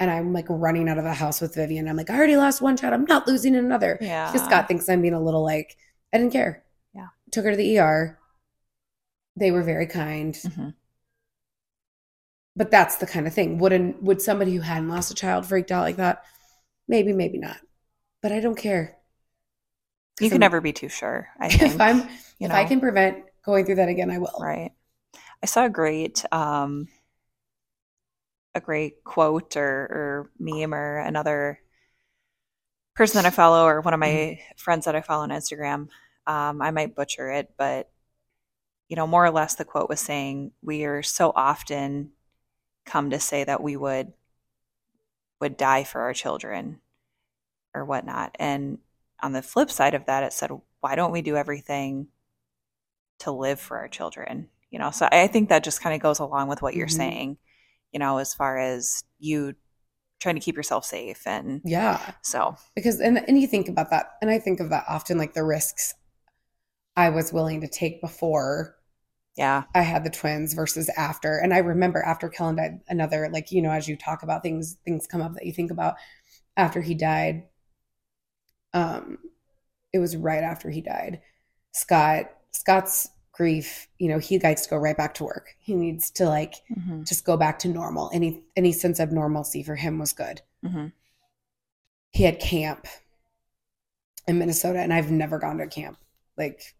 And I'm like running out of the house with Vivian. I'm like, I already lost one child. I'm not losing another. Yeah. Scott thinks I'm being a little like, I didn't care. Yeah. Took her to the ER. They were very kind. Mhm. But that's the kind of thing. Wouldn't would somebody who hadn't lost a child freaked out like that? Maybe, maybe not. But I don't care. You can I'm- never be too sure. I think. if I'm you if I can prevent going through that again, I will. Right. I saw a great um a great quote or, or meme or another person that I follow or one of my friends that I follow on Instagram. Um, I might butcher it, but you know, more or less the quote was saying we are so often come to say that we would would die for our children or whatnot. And on the flip side of that, it said, why don't we do everything to live for our children? You know, so I think that just kind of goes along with what you're Mhm. saying, you know, as far as you trying to keep yourself safe. And Yeah. so, because and and you think about that and i think of that often like the risks i was willing to take before yeah. i had the twins versus after and i remember after kellen died another like you know as you talk about things things come up that you think about after he died um it was right after he died scott scott's grief you know he likes to go right back to work he needs to like hmm just go back to normal any any sense of normalcy for him was good hmm he had camp in Minnesota and I've never gone to camp. Like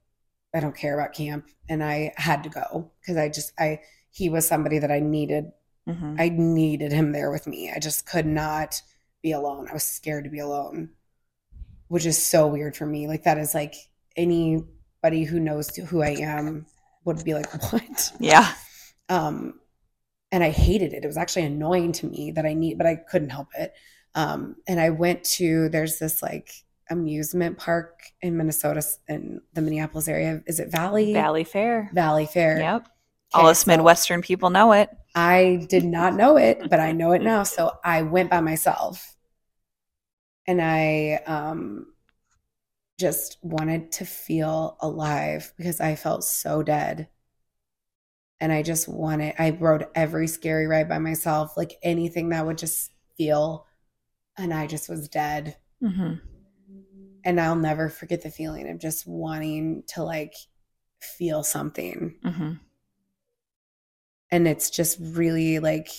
I don't care about camp and I had to go because I just I he was somebody that I needed hmm I needed him there with me. I just could not be alone. I was scared to be alone. Which is so weird for me. Like that is like anybody who knows who I am would be like what? Yeah. um and i hated it it was actually annoying to me that i need but i couldn't help it um and i went to there's this like amusement park in minnesota in the minneapolis area is it valley Valleyfair. valley fair Yep. Okay, All us so Midwestern people know it. i did not know it but i know it now so i went by myself and i um just wanted to feel alive because i felt so dead and I just wanted I rode every scary ride by myself, like anything that would just feel and I just was dead. hmm And I'll never forget the feeling of just wanting to like feel something. hmm And it's just really like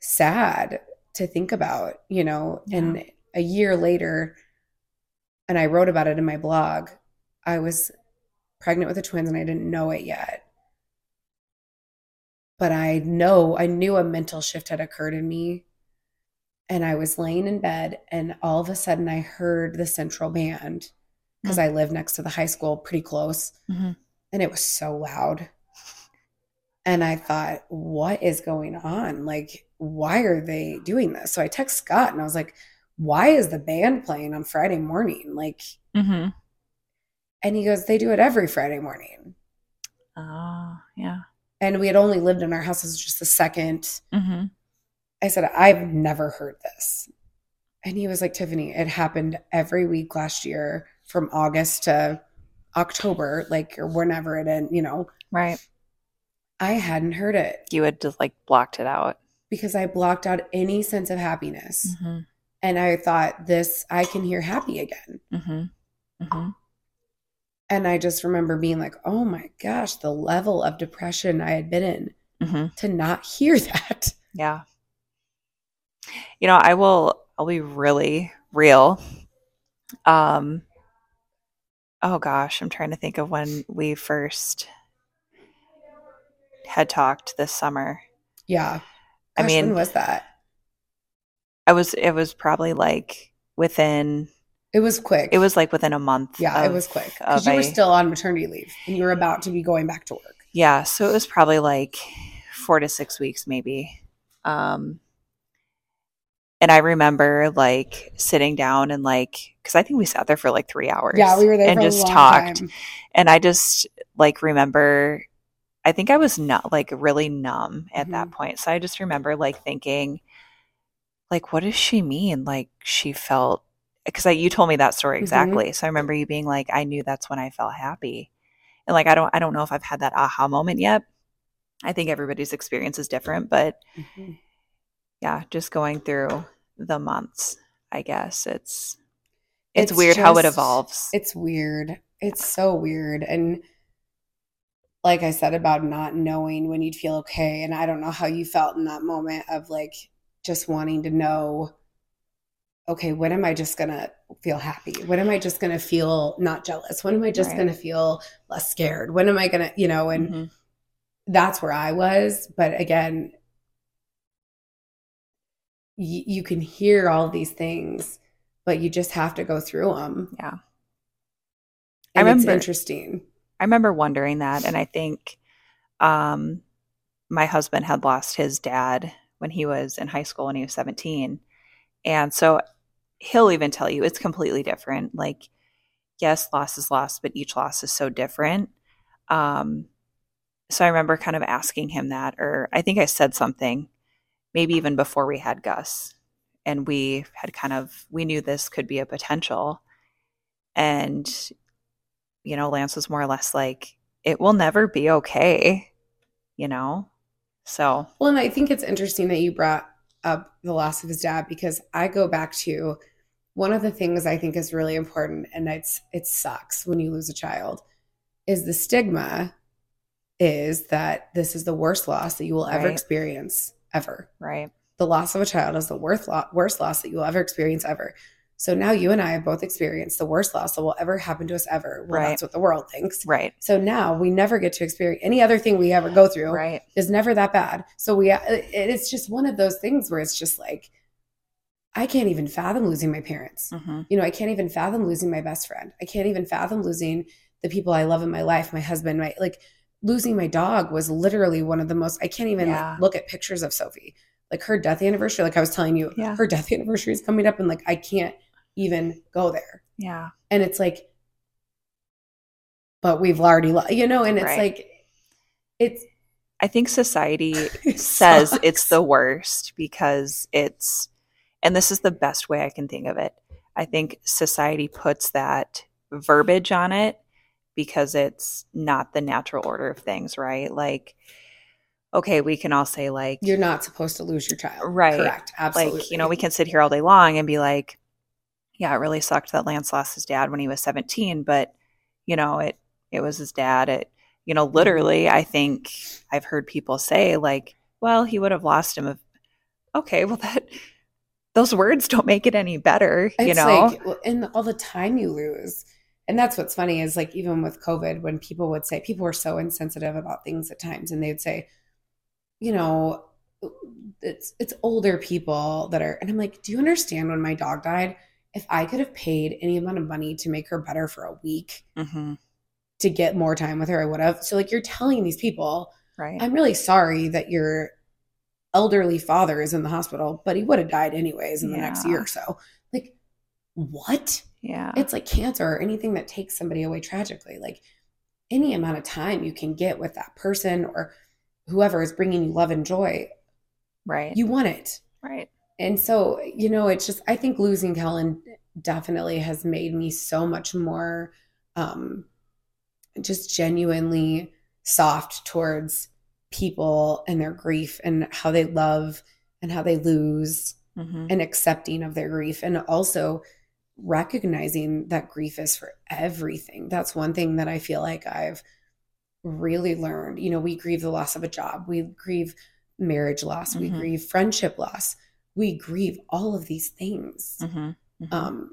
sad to think about, you know. And a year later, and I wrote about it in my blog, I was pregnant with the twins and I didn't know it yet. But I know, I knew a mental shift had occurred in me. And I was laying in bed, and all of a sudden I heard the central band because I live next to the high school pretty close. hmm And it was so loud. And I thought, what is going on? Like, why are they doing this? So I text Scott and I was like, why is the band playing on Friday morning? Like, mm-hmm. and he goes, they do it every Friday morning. Oh, yeah. And we had only lived in our house as just a second. mm-hmm. I said, I've never heard this. And he was like, Tiffany, it happened every week last year from August to October, like, or whenever it ended, you know. Right. I hadn't heard it You had just like blocked it out. because I blocked out any sense of happiness. hmm And I thought, this, I can hear happy again. hmm hmm And I just remember being like, oh my gosh, the level of depression I had been in hmm to not hear that. Yeah. You know, I will I'll be really real. Um oh gosh, I'm trying to think of when we first had talked this summer. Yeah. I mean- when was that? I was it was probably like within It was quick. it was like within a month. yeah, it was quick because you were a- still on maternity leave and you were about to be going back to work. Yeah, so it was probably like 4 to 6 weeks maybe. Um and I remember like sitting down and like cuz I think we sat there for like 3 hours. Yeah, we were there and just talked. time. And I just like remember I think I was not like really numb at Mm-hmm. that point. So I just remember like thinking like what does she mean like she felt because I you told me that story Mhm. exactly. So I remember you being like I knew that's when I felt happy. And like I don't I don't know if I've had that aha moment yet. I think everybody's experience is different, but Mhm. yeah, just going through the months, I guess it's it's, It's weird how it evolves. It's weird. It's so weird. And like I said about not knowing when you'd feel okay. And I don't know how you felt in that moment of like just wanting to know okay, when am I just going to feel happy? When am I just going to feel not jealous? When am I just Right. going to feel less scared? When am I going to, you know, and Mhm. that's where I was. But again, y- you can hear all these things, but you just have to go through them. Yeah. And I it's remember- interesting. I remember wondering that, and I think um, my husband had lost his dad when he was in high school when he was 17. And so he'll even tell you it's completely different. Like, yes, loss is loss, but each loss is so different. Um, so I remember kind of asking him that, or I think I said something, maybe even before we had Gus, and we had kind of, we knew this could be a potential. And, you know, Lance was more or less like, it will never be okay, you know? So, Well, and I think it's interesting that you brought up the loss of his dad because I go back to one of the things I think is really important, and it's it sucks when you lose a child, is the stigma is that this is the worst loss that you will ever Right. experience ever. right. The loss of a child is the worst, lo- worst loss that you will ever experience ever. So now you and I have both experienced the worst loss that will ever happen to us ever. Well, Right. that's what the world thinks. Right. So now we never get to experience any other thing we ever go through Right. is never that bad. So we it's just one of those things where it's just like I can't even fathom losing my parents. hmm You know, I can't even fathom losing my best friend. I can't even fathom losing the people I love in my life, my husband, my like losing my dog was literally one of the most I can't even Yeah. look at pictures of Sophie. Like her death anniversary, like I was telling you, Yeah. her death anniversary is coming up and like I can't even go there. Yeah. And it's like but we've already you know, and it's Right. like it's I think society it says sucks. it's the worst because it's, and this is the best way I can think of it. I think society puts that verbiage on it because it's not the natural order of things, right? Like, okay, we can all say, like, you're not supposed to lose your child. Right. Correct. Absolutely. like, you know, we can sit here all day long and be like, yeah, it really sucked that Lance lost his dad when he was 17, but, you know, it, it was his dad. It, you know, literally, I think I've heard people say, like, well, he would have lost him if, okay, well, that, those words don't make it any better, you It's know? like, and all the time you lose. And that's what's funny is like, even with COVID, when people would say, people were so insensitive about things at times, and they would say, you know, it's it's older people that are, and I'm like, do you understand when my dog died? If I could have paid any amount of money to make her better for a week hmm to get more time with her, I would have. So like, you're telling these people, right. I'm really sorry that your elderly father is in the hospital, but he would have died anyways in the next year or so. Like, what? yeah. It's like cancer or anything that takes somebody away tragically. Like, any amount of time you can get with that person or whoever is bringing you love and joy, right. you want it. right. And so, you know, it's just, I think losing Kellen definitely has made me so much more um, just genuinely soft towards people and their grief and how they love and how they lose hmm and accepting of their grief and also recognizing that grief is for everything. That's one thing that I feel like I've really learned. You know, we grieve the loss of a job, we grieve marriage loss, we Mhm. grieve friendship loss, we grieve all of these things. hmm Um,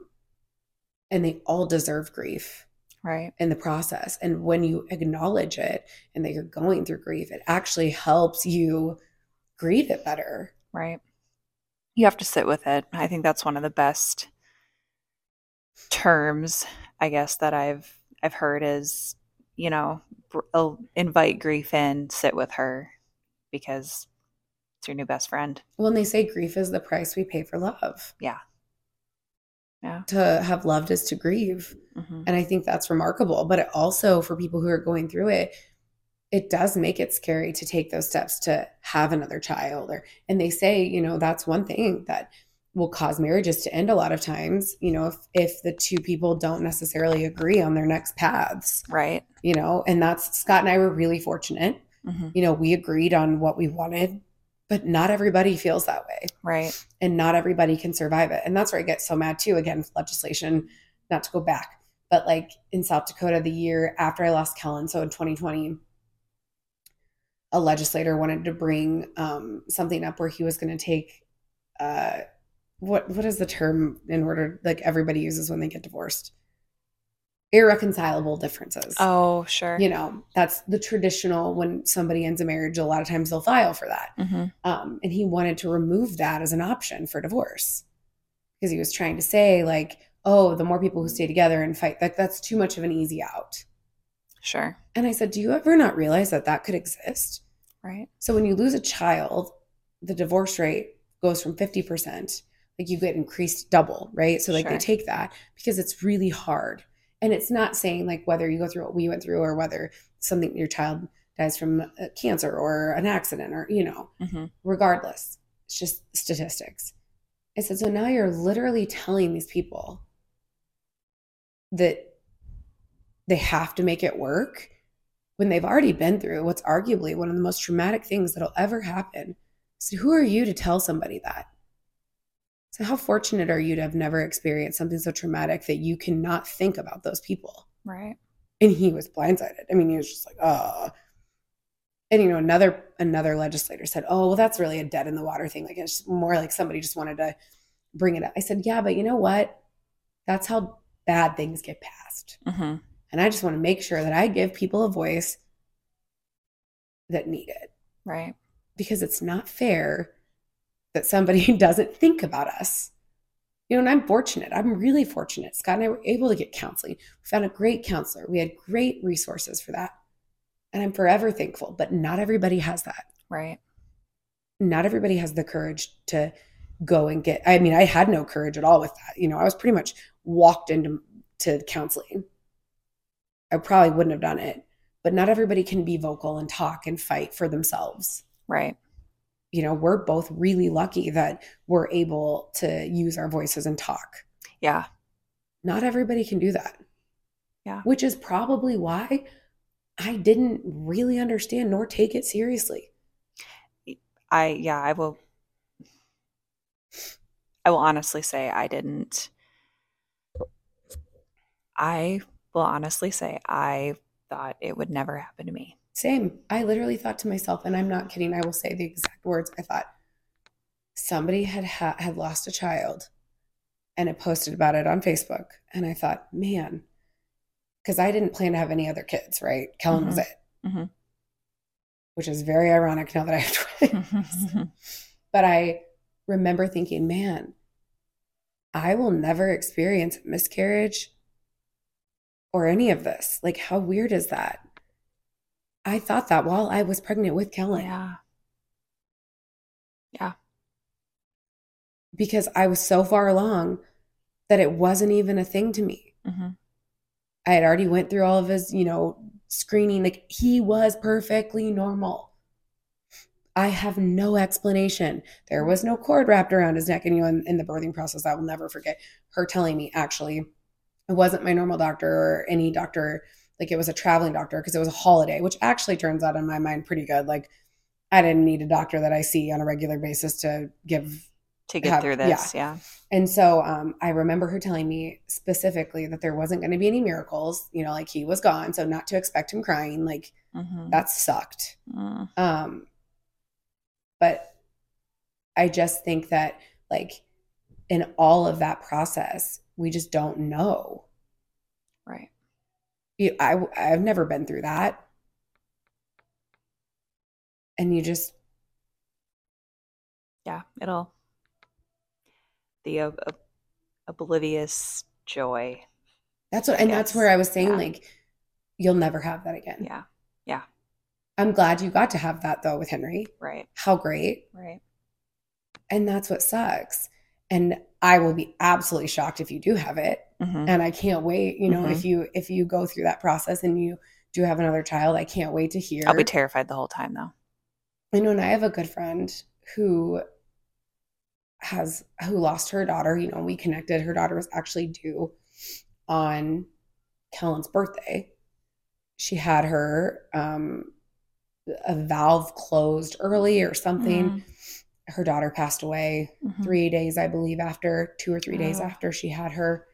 and they all deserve grief right. in the process. And when you acknowledge it and that you're going through grief, it actually helps you grieve it better. Right. You have to sit with it. I think that's one of the best terms, I guess, that I've I've heard is, you know, br- uh, invite grief in, sit with her because it's your new best friend. Well, and they say grief is the price we pay for love. Yeah. Yeah. To have loved is to grieve. hmm And I think that's remarkable. But it also, for people who are going through it, it does make it scary to take those steps to have another child. Or and they say, you know, that's one thing that will cause marriages to end a lot of times, you know, if if the two people don't necessarily agree on their next paths, Right. you know, and that's Scott and I were really fortunate. hmm You know, we agreed on what we wanted, but not everybody feels that way Right. and not everybody can survive it. And that's where I get so mad too. Again, with legislation, not to go back, but like in South Dakota, the year after I lost Kellen, so in 2020, a legislator wanted to bring um, something up where he was going to take uh, what what is the term in order like everybody uses when they get divorced? Irreconcilable differences. Oh, sure. You know, that's the traditional when somebody ends a marriage, a lot of times they'll file for that. hmm Um, and he wanted to remove that as an option for divorce because he was trying to say, like, oh, the more people who stay together and fight, that that's too much of an easy out. Sure. And I said, do you ever not realize that that could exist? Right. So when you lose a child, the divorce rate goes from 50%, like you get increased double, right? So like Sure. they take that because it's really hard. And it's not saying like whether you go through what we went through or whether something your child dies from cancer or an accident or you know, hmm regardless. It's just statistics. I said, so now you're literally telling these people that they have to make it work when they've already been through what's arguably one of the most traumatic things that'll ever happen. So who are you to tell somebody that? So how fortunate are you to have never experienced something so traumatic that you cannot think about those people? Right. and he was blindsided. I mean, he was just like, "Uh." And you know, another another legislator said, "Oh, well, that's really a dead in the water thing. Like it's more like somebody just wanted to bring it up." I said, "Yeah, but you know what? That's how bad things get passed." hmm And I just want to make sure that I give people a voice that need it Right. because it's not fair that somebody doesn't think about us. You know, and I'm fortunate. I'm really fortunate. Scott and I were able to get counseling. We found a great counselor. We had great resources for that. And I'm forever thankful. But not everybody has that. Right. Not everybody has the courage to go and get. I mean, I had no courage at all with that. You know, I was pretty much walked into to counseling. I probably wouldn't have done it. But not everybody can be vocal and talk and fight for themselves Right. You know, we're both really lucky that we're able to use our voices and talk. Yeah. Not everybody can do that. Yeah. Which is probably why I didn't really understand nor take it seriously. I yeah, I will I will honestly say I didn't I will honestly say I thought it would never happen to me. Same. I literally thought to myself, and I'm not kidding, I will say the exact words. I thought somebody had ha- had lost a child and it posted about it on Facebook. And I thought, man, because I didn't plan to have any other kids, right? Kellen was Mhm. it. Mhm. Which is very ironic now that I have twins. But I remember thinking, man, I will never experience miscarriage or any of this. Like, how weird is that? I thought that while I was pregnant with Kellen yeah. Yeah. because I was so far along that it wasn't even a thing to me. hmm I had already went through all of his, you know, screening. Like he was perfectly normal. I have no explanation. There was no cord wrapped around his neck. And you know, in, in the birthing process, I will never forget her telling me actually it wasn't my normal doctor or any doctor. Like it was a traveling doctor because it was a holiday, which actually turns out in my mind pretty good. Like I didn't need a doctor that I see on a regular basis to give To get Have- through this, yeah. yeah. and so um, I remember her telling me specifically that there wasn't going to be any miracles, you know, like he was gone. So not to expect him crying, like hmm that sucked. Mm. Um, but I just think that, like, in all of that process, we just don't know. Right. You, I, I've never been through that. And you just, Yeah. It'll the ob- ob- oblivious joy. that's what, and that's where I was saying, Yeah. like, you'll never have that again. Yeah, yeah. I'm glad you got to have that though with Henry. Right. How great. Right. And that's what sucks. And I will be absolutely shocked if you do have it. hmm And I can't wait, you know, Mhm. if you if you go through that process and you do have another child, I can't wait to hear. I'll be terrified the whole time though. I know and I have a good friend who has who lost her daughter, you know, we connected. Her daughter was actually due on Kellen's birthday. She had her um a valve closed early or something. Her daughter passed away Mhm. three days, I believe, after two or three days Oh. after she had her.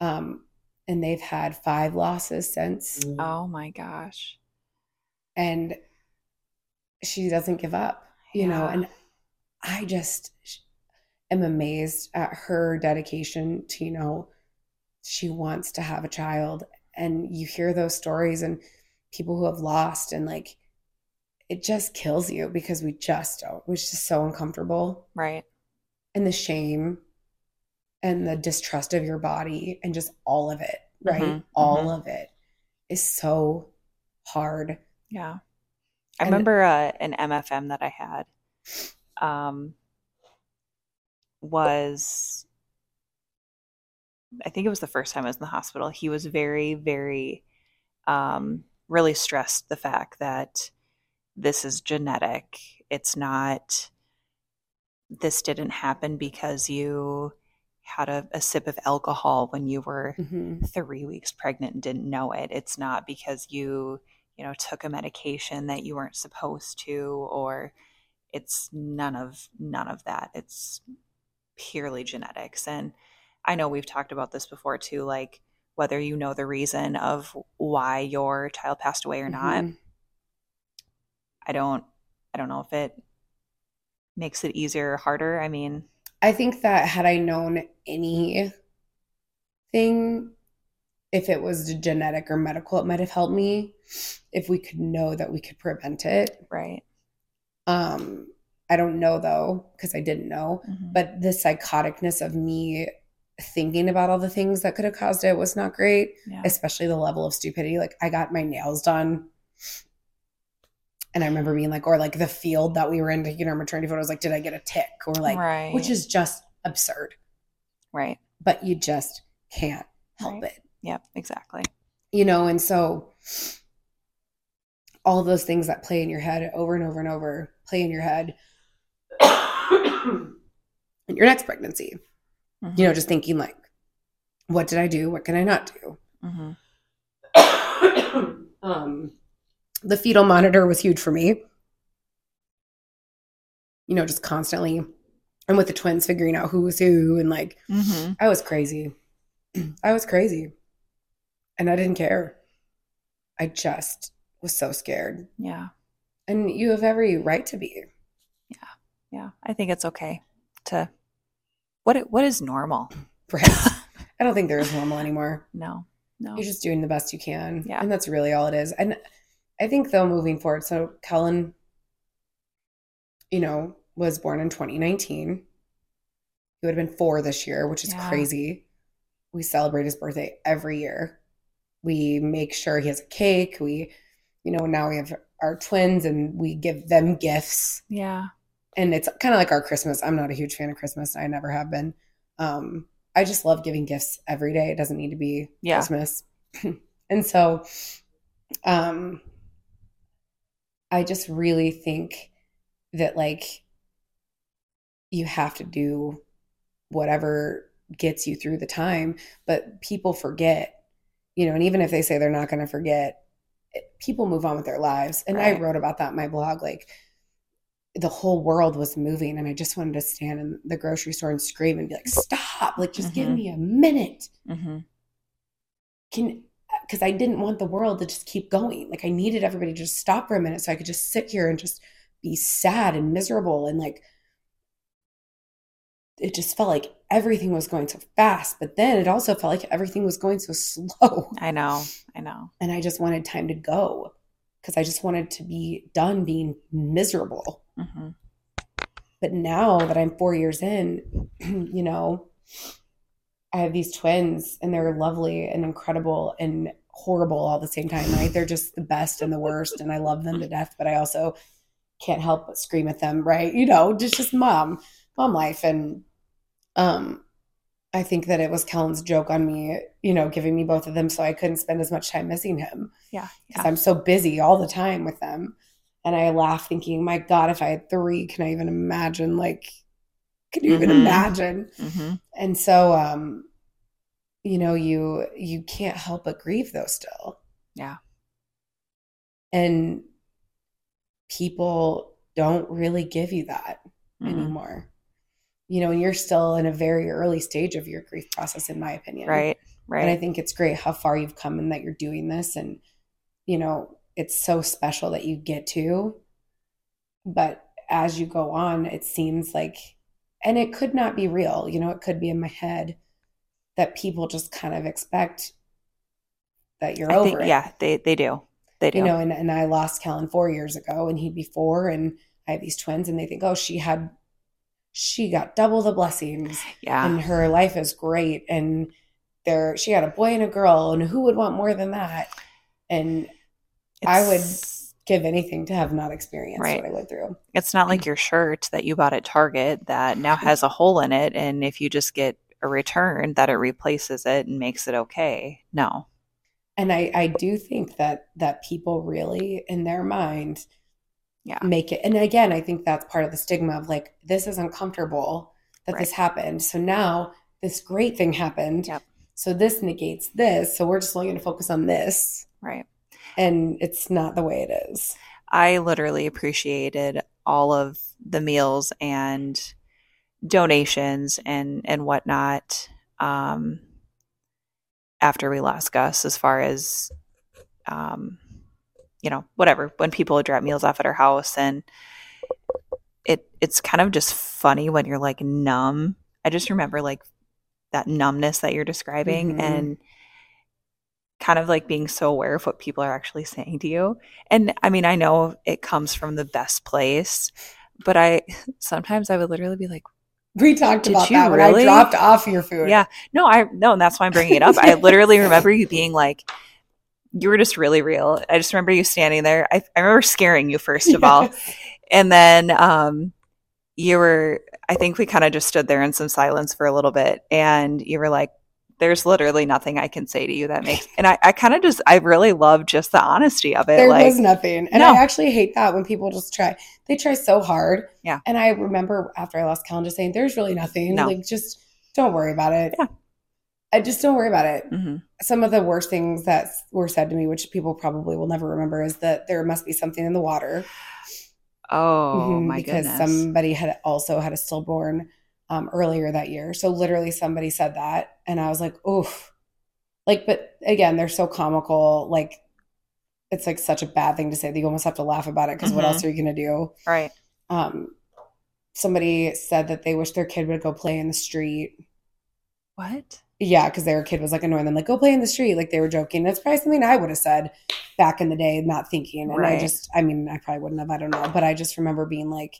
Um, and they've had five losses since. Oh my gosh. And she doesn't give up, you know. And I just, am amazed at her dedication to, you know, she wants to have a child. And you hear those stories and people who have lost, and like it just kills you because we just don't, which is so uncomfortable. Right. And the shame and the distrust of your body and just all of it, right? Mhm, All mhm. of it is so hard. Yeah. I And- remember uh, an MFM that I had um, was, I think it was the first time I was in the hospital. He was very, very, um, really stressed the fact that this is genetic. It's not, this didn't happen because you had a, a sip of alcohol when you were Mhm. three weeks pregnant and didn't know it. It's not because you, you know, took a medication that you weren't supposed to, or it's none of none of that. It's purely genetics. And I know we've talked about this before too, like whether you know the reason of why your child passed away or not. I don't I don't know if it makes it easier or harder. I mean, I think that had I known anything, if it was genetic or medical, it might have helped me if we could know that we could prevent it. right. Um, I don't know though, because I didn't know. Mhm. But the psychoticness of me thinking about all the things that could have caused it was not great, yeah. especially the level of stupidity. Like I got my nails done. And I remember being like, or like the field that we were in taking our maternity photos, like, did I get a tick? Or like, right. which is just absurd. right. but you just can't help Right. it Yep, exactly. you know and so all those things that play in your head over and over and over play in your head in your next pregnancy you know just thinking like what did i do what can i not do hmm um the fetal monitor was huge for me you know just constantly and with the twins figuring out who was who and like hmm I was crazy. I was crazy. And I didn't care. I just was so scared. Yeah. And you have every right to be. Yeah. Yeah. I think it's okay to what what is normal? Right. I don't think there is normal anymore. No. No. You're just doing the best you can. Yeah. And that's really all it is. And I think though moving forward, so Kellen, you know, was born in 2019. He would have been four this year, which is Yeah. crazy. We celebrate his birthday every year. We make sure he has a cake. We, you know, now we have our twins and we give them gifts. yeah. And it's kind of like our Christmas. I'm not a huge fan of Christmas. I never have been. Um, I just love giving gifts every day. It doesn't need to be Yeah. Christmas. and so um I just really think that like you have to do whatever gets you through the time, but people forget, you know, and even if they say they're not going to forget, people move on with their lives. And I wrote about that in my blog like the whole world was moving and I just wanted to stand in the grocery store and scream and be like, "Stop, like just give Mhm. me a minute." Mm-hmm. can because I didn't want the world to just keep going. Like I needed everybody to just stop for a minute so I could just sit here and just be sad and miserable and like it just felt like everything was going so fast, but then it also felt like everything was going so slow. I know. I know. And I just wanted time to go because I just wanted to be done being miserable. hmm But now that I'm four years in, you know, I have these twins and they're lovely and incredible and horrible all the same time, right? They're just the best and the worst, and I love them to death, but I also can't help but scream at them, right? You know, just just mom, mom life. And um I think that it was Kellen's joke on me, you know, giving me both of them so I couldn't spend as much time missing him Yeah. because Yeah. I'm so busy all the time with them. And I laugh thinking, my God, if I had three, can I even imagine? Like, can you even Mhm. imagine? hmm And so, um, you know, you you can't help but grieve though still. Yeah. And people don't really give you that hmm anymore. You know, and you're still in a very early stage of your grief process, in my opinion. Right. Right. And I think it's great how far you've come and that you're doing this. And, you know, it's so special that you get to. But as you go on, it seems like and it could not be real. You know, it could be in my head that people just kind of expect that you're I over think, it. yeah, they they do. They do. You know, and, and I lost Kellen four years ago and he'd be four and I have these twins and they think, oh, she had she got double the blessings yeah. and her life is great and there she had a boy and a girl and who would want more than that? And I would It's- give anything to have not experienced Right. what I went through. It's not like your shirt that you bought at Target that now has a hole in it, and if you just get a return, that it replaces it and makes it okay. No. And I, I do think that that people really in their mind Yeah. make it and again I think that's part of the stigma of like this is uncomfortable that this happened. So now this great thing happened. Yep. So this negates this. So we're just only going to focus on this. Right. And it's not the way it is. I literally appreciated all of the meals and donations and and whatnot um, after we lost Gus, as far as um, you know, whatever. When people would drop meals off at our house, and it it's kind of just funny when you're like numb. I just remember like that numbness that you're describing, Mhm. and kind of like being so aware of what people are actually saying to you. And I mean, I know it comes from the best place, but I sometimes I would literally be like, We talked about that when really? I dropped off your food. yeah, no, I no, and that's why I'm bringing it up. I literally remember you being like, you were just really real. I just remember you standing there. I, I remember scaring you first of all, and then um, you were. I think we kind of just stood there in some silence for a little bit, and you were like, "There's literally nothing I can say to you that makes." And I, I kind of just, I really love just the honesty of it. There like, was nothing. And No. I actually hate that when people just try. They try so hard. Yeah. And I remember after I lost just saying, there's really nothing. No. Like, just don't worry about it. Yeah. I just don't worry about it. Mhm. Some of the worst things that were said to me, which people probably will never remember, is that there must be something in the water. Oh Mhm, my because goodness! somebody had also had a stillborn um, earlier that year. So literally somebody said that, and I was like, oof. Like, but again, they're so comical. Like, it's like such a bad thing to say that you almost have to laugh about it because what Mhm. else are you gonna do? right? Um, somebody said that they wish their kid would go play in the street. What? Yeah, because their kid was like annoying them, like go play in the street. Like they were joking. That's probably something I would have said back in the day, not thinking. And I just, I mean, I probably wouldn't have. I don't know, but I just remember being like,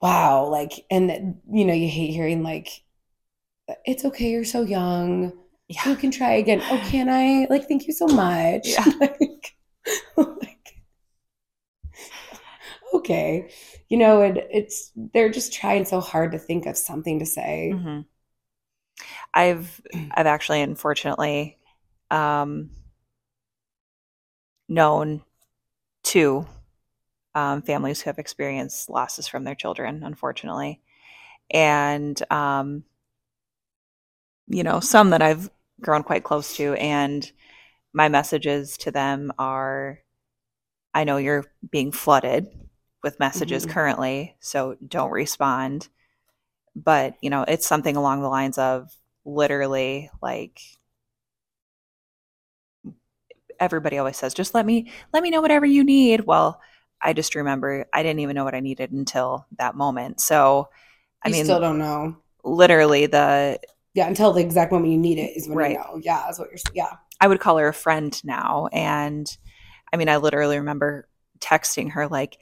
"Wow!" Like, and you know, you hate hearing like, "It's okay, you're so young. Yeah. You can try again." Oh, can I? Like, thank you so much. Yeah. like, like, okay, you know, and it's they're just trying so hard to think of something to say. hmm I've I've actually unfortunately um, known two um, families who have experienced losses from their children, unfortunately, and um, you know some that I've grown quite close to, and my messages to them are, I know you're being flooded with messages Mhm. currently, so don't respond. But you know it's something along the lines of literally like everybody always says just let me let me know whatever you need. Well i just remember i didn't even know what i needed until that moment so i you mean still don't know. literally the Yeah, until the exact moment you need it is when Right. you know. Yeah, that's what you're. Yeah, I would call her a friend now. And I mean, I literally remember texting her, like,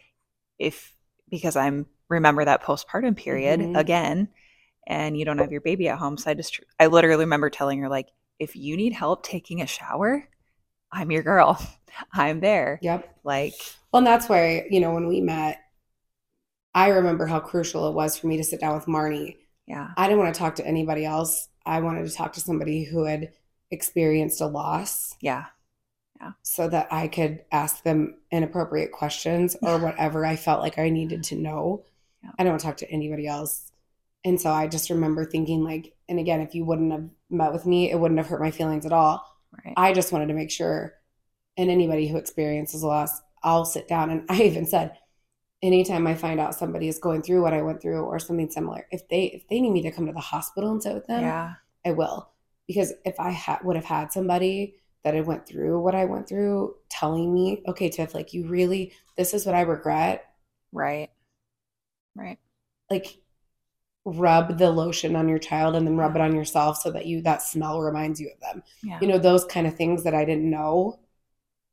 if because I'm remember that postpartum period Mhm. again, and you don't have your baby at home. So I just, I literally remember telling her, like, if you need help taking a shower, I'm your girl. I'm there. yep. Like, Well, and that's why you know when we met, I remember how crucial it was for me to sit down with Marnie. yeah, I didn't want to talk to anybody else. I wanted to talk to somebody who had experienced a loss, yeah, Yeah. so that I could ask them inappropriate questions or whatever I felt like I needed to know. Yeah. I don't want to talk to anybody else. And so I just remember thinking like, and again, if you wouldn't have met with me, it wouldn't have hurt my feelings at all. right. I just wanted to make sure, and anybody who experiences loss, I'll sit down. And I even said, anytime I find out somebody is going through what I went through or something similar, if they if they need me to come to the hospital and sit with them, yeah, I will. Because if I had would have had somebody that had went through what I went through, telling me, okay, Tiff, like you really, this is what I regret. right, right. Like rub the lotion on your child and then rub it on yourself so that you that smell reminds you of them. Yeah. You know, those kind of things that I didn't know.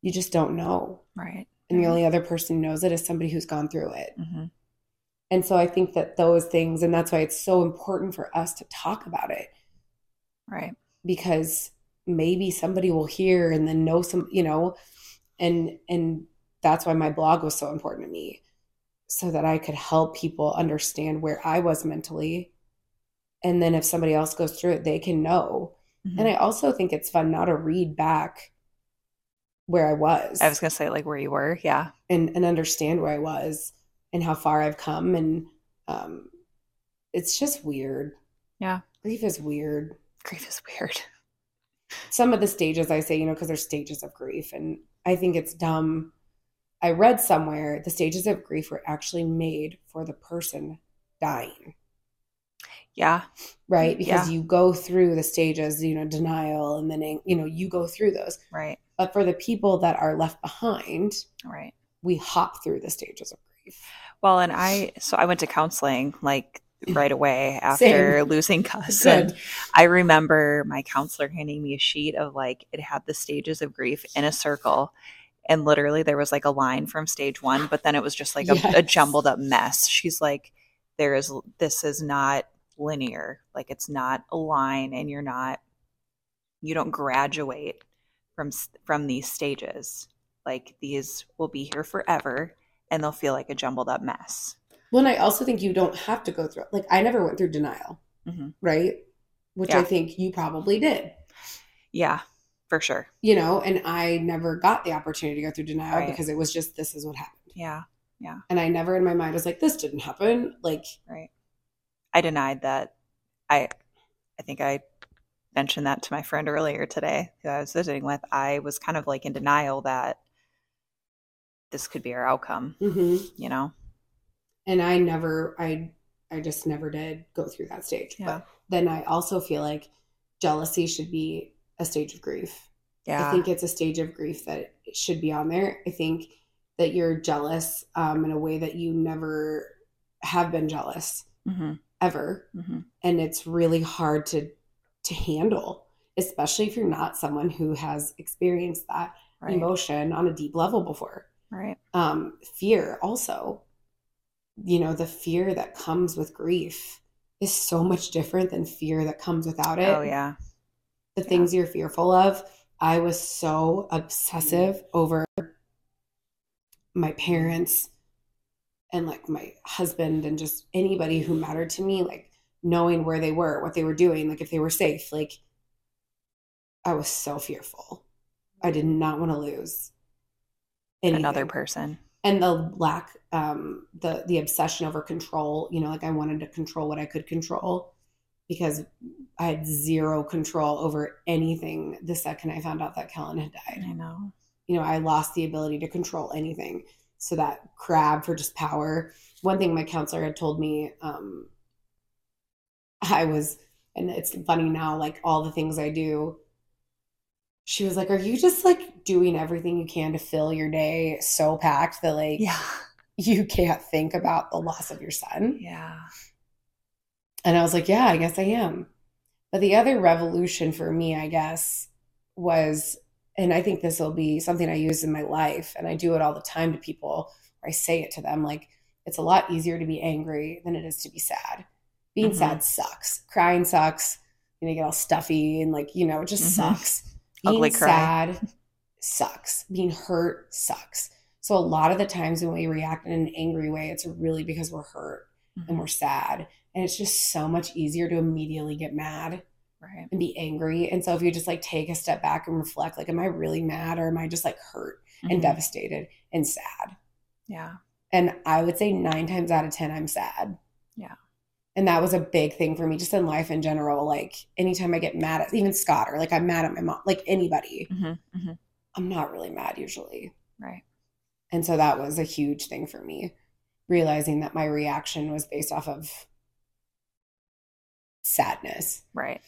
You just don't know. right. And the only other person who knows it is somebody who's gone through it. hmm And so I think that those things, and that's why it's so important for us to talk about it Right. because maybe somebody will hear and then know some, you know, and and that's why my blog was so important to me so that I could help people understand where I was mentally. And then if somebody else goes through it, they can know. Mhm. And I also think it's fun now to read back where I was, I was gonna say like where you were. Yeah. and, and understand where I was and how far I've come. And um, it's just weird. Yeah. Grief is weird. Grief is weird. some of the stages I say, you know, because there's stages of grief, and I think it's dumb. I read somewhere the stages of grief were actually made for the person dying, Yeah. right? Mm, because Yeah. you go through the stages, you know, denial, and then you know you go through those. Right. But for the people that are left behind, Right. we hop through the stages of grief. Well, and I so I went to counseling like right away after Same. losing Gus. And I remember my counselor handing me a sheet of like it had the stages of grief in a circle. And literally there was like a line from stage one, but then it was just like a, a jumbled up mess. She's like, there is this is not linear. Like it's not a line and you're not you don't graduate from from these stages. Like these will be here forever and they'll feel like a jumbled up mess. Well, and I also think you don't have to go through. Like I never went through denial, Mhm. right? Which Yeah. I think you probably did. Yeah, for sure. you know, and I never got the opportunity to go through denial Right. because it was just this is what happened. Yeah. Yeah, And I never in my mind was like, this didn't happen. Like, right. I denied that. I I think I mentioned that to my friend earlier today who I was visiting with. I was kind of like in denial that this could be our outcome, mhm. you know? and I never, I, I just never did go through that stage. Yeah. But then I also feel like jealousy should be a stage of grief. Yeah. I think it's a stage of grief that should be on there. I think that you're jealous um, in a way that you never have been jealous hmm ever. hmm and it's really hard to to handle especially if you're not someone who has experienced that Right. emotion on a deep level before Right. um fear also you know the fear that comes with grief is so much different than fear that comes without it Oh yeah. the things you're fearful of i was so obsessive over my parents and like my husband and just anybody who mattered to me like knowing where they were what they were doing like if they were safe like i was so fearful i did not want to lose anything. Another person. and the lack um the the obsession over control you know like i wanted to control what i could control because i had zero control over anything the second i found out that kellen had died I know. you know i lost the ability to control anything so that crab for just power one thing my counselor had told me um i was and it's funny now like all the things i do she was like are you just like doing everything you can to fill your day so packed that like Yeah. you can't think about the loss of your son Yeah. and i was like yeah i guess i am but the other revolution for me i guess was and i think this will be something i use in my life and i do it all the time to people. Or i say it to them like it's a lot easier to be angry than it is to be sad. Being Mhm. sad sucks. Crying sucks. You know you get all stuffy and like you know it just Mhm. sucks. Being Ugly cry. sad sucks. Being hurt sucks. So a lot of the times when we react in an angry way it's really because we're hurt and Mhm. we're sad. And it's just so much easier to immediately get mad Right. and be angry and so if you just like take a step back and reflect like am i really mad or am i just like hurt and Mhm. devastated and sad Yeah. and i would say nine times out of ten i'm sad Yeah. and that was a big thing for me just in life in general like anytime i get mad at even scott or like i'm mad at my mom like anybody hmm hmm i'm not really mad usually Right. and so that was a huge thing for me realizing that my reaction was based off of sadness Right.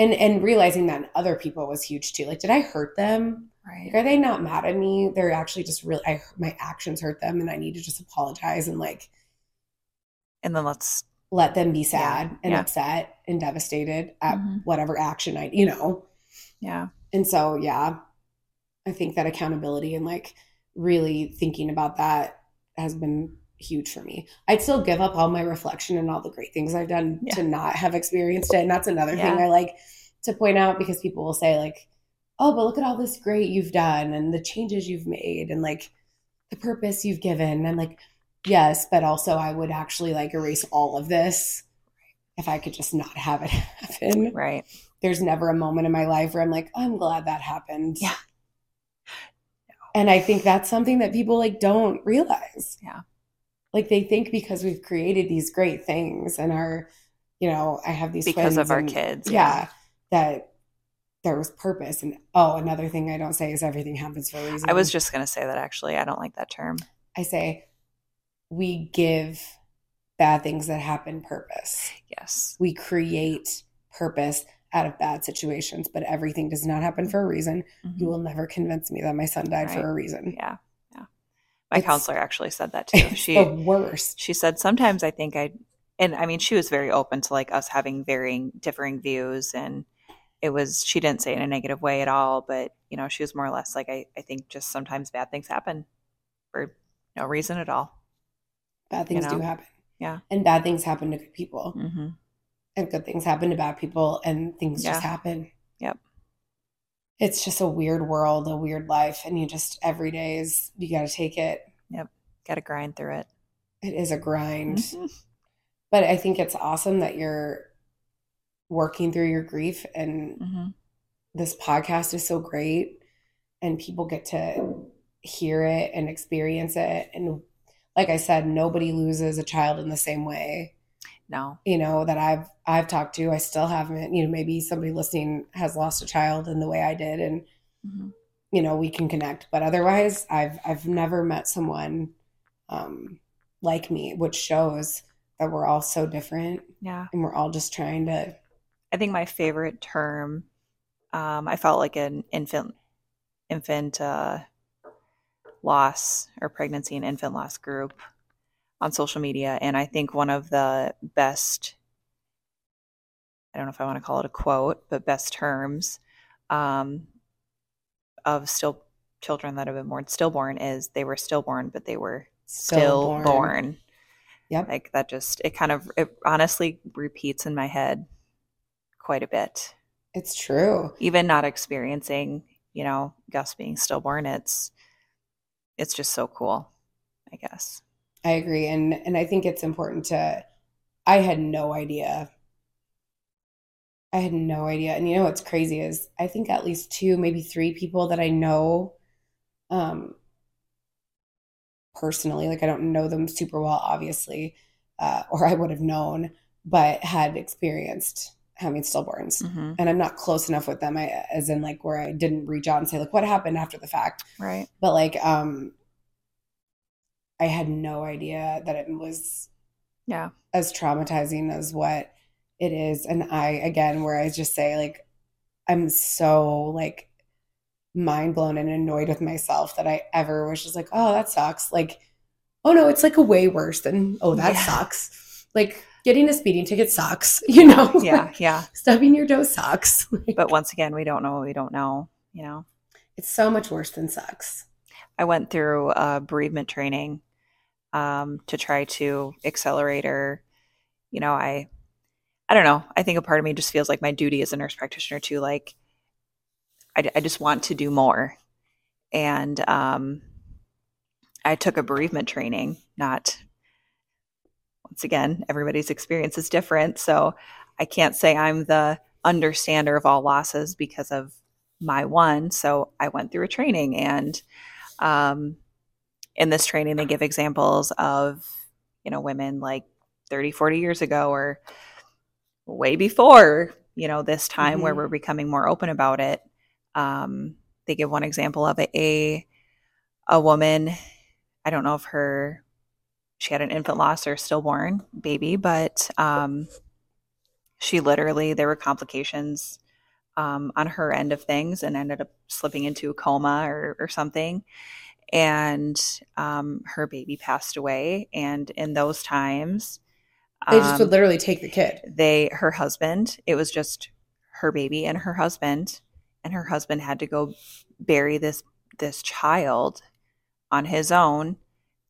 And and realizing that in other people was huge too like did i hurt them Right. like are they not mad at me they're actually just really I, my actions hurt them and i need to just apologize and like and then let's let them be sad Yeah, and yeah. upset and devastated at Mhm. whatever action I, you know. Yeah. And so, yeah, I think that accountability and like really thinking about that has been huge for me. I'd still give up all my reflection and all the great things I've done Yeah. to not have experienced it. And that's another thing I like to point out because people will say, like, oh, but look at all this great you've done and the changes you've made and like the purpose you've given. And I'm like, yes, but also I would actually like erase all of this if I could just not have it happen Right. there's never a moment in my life where I'm like, I'm glad that happened. Yeah. And I think that's something that people like don't realize. Yeah. Like they think because we've created these great things and our, you know, I have these Because of our and- kids, Yeah. yeah. That there was purpose. And oh, another thing I don't say is everything happens for a reason. I was just going to say that actually. I don't like that term. I say we give bad things that happen purpose. Yes. we create purpose out of bad situations, but everything does not happen for a reason. Mhm. You will never convince me that my son died Right. for a reason. Yeah. Yeah. My It's- counselor actually said that too. She the worst. she said sometimes I think I and I mean she was very open to like us having varying differing views and it was she didn't say it in a negative way at all, but you know, she was more or less like I, I think just sometimes bad things happen for no reason at all. Bad things know? do happen. Yeah. And bad things happen to good people. Mm-hmm. And good things happen to bad people and things just happen. Yep. It's just a weird world, a weird life. And you just every day is you gotta take it. Yep, got to grind through it. It is a grind. Mhm. But I think it's awesome that you're working through your grief and Mhm. this podcast is so great and people get to hear it and experience it and like i said nobody loses a child in the same way No. you know that i've i've talked to i still haven't you know maybe somebody listening has lost a child in the way i did and Mhm. you know we can connect but otherwise i've i've never met someone um like me which shows that we're all so different Yeah. and we're all just trying to I think my favorite term, um, I felt like an infant infant uh, loss or pregnancy and infant loss group on social media, and I think one of the best, I don't know if I want to call it a quote, but best terms um, of still children that have been born stillborn is they were stillborn, but they were stillborn. Stillborn. Yep. Like that just it kind of it honestly repeats in my head quite a bit. it's true Even not experiencing, you know, Gus being stillborn, it's it's just so cool, I guess. I agree, and and I think it's important to. I had no idea. I had no idea, and you know what's crazy is I think at least two, maybe three people that I know, um, personally. Like I don't know them super well, obviously, uh, or I would have known, but had experienced having stillborns. hmm And I'm not close enough with them, I, as in like where I didn't reach out and say like what happened after the fact Right. but like um i had no idea that it was Yeah. as traumatizing as what it is and i again where i just say like i'm so like mind blown and annoyed with myself that i ever was just like oh that sucks like oh no it's like a way worse than oh that Yeah. sucks like getting a speeding ticket sucks you know Yeah. Yeah. stubbing your toe sucks But once again, we don't know what we don't know, you know. it's so much worse than sucks I went through uh, bereavement training um, to try to accelerate or, you know, I, I don't know. I think a part of me just feels like my duty as a nurse practitioner to Like, I, I just want to do more, and um, I took a bereavement training. Not once again, everybody's experience is different, so I can't say I'm the understander of all losses because of my one. So I went through a training and um, in this training they give examples of you know women like 30 40 years ago or way before you know this time where Mhm. we're becoming more open about it um, they give one example of it, a a woman i don't know if her she had an infant loss or stillborn baby but um, she literally there were complications um, on her end of things and ended up slipping into a coma or, or something and um, her baby passed away and in those times They just Um, would literally take the kid. they her husband it was just her baby and her husband and her husband had to go bury this this child on his own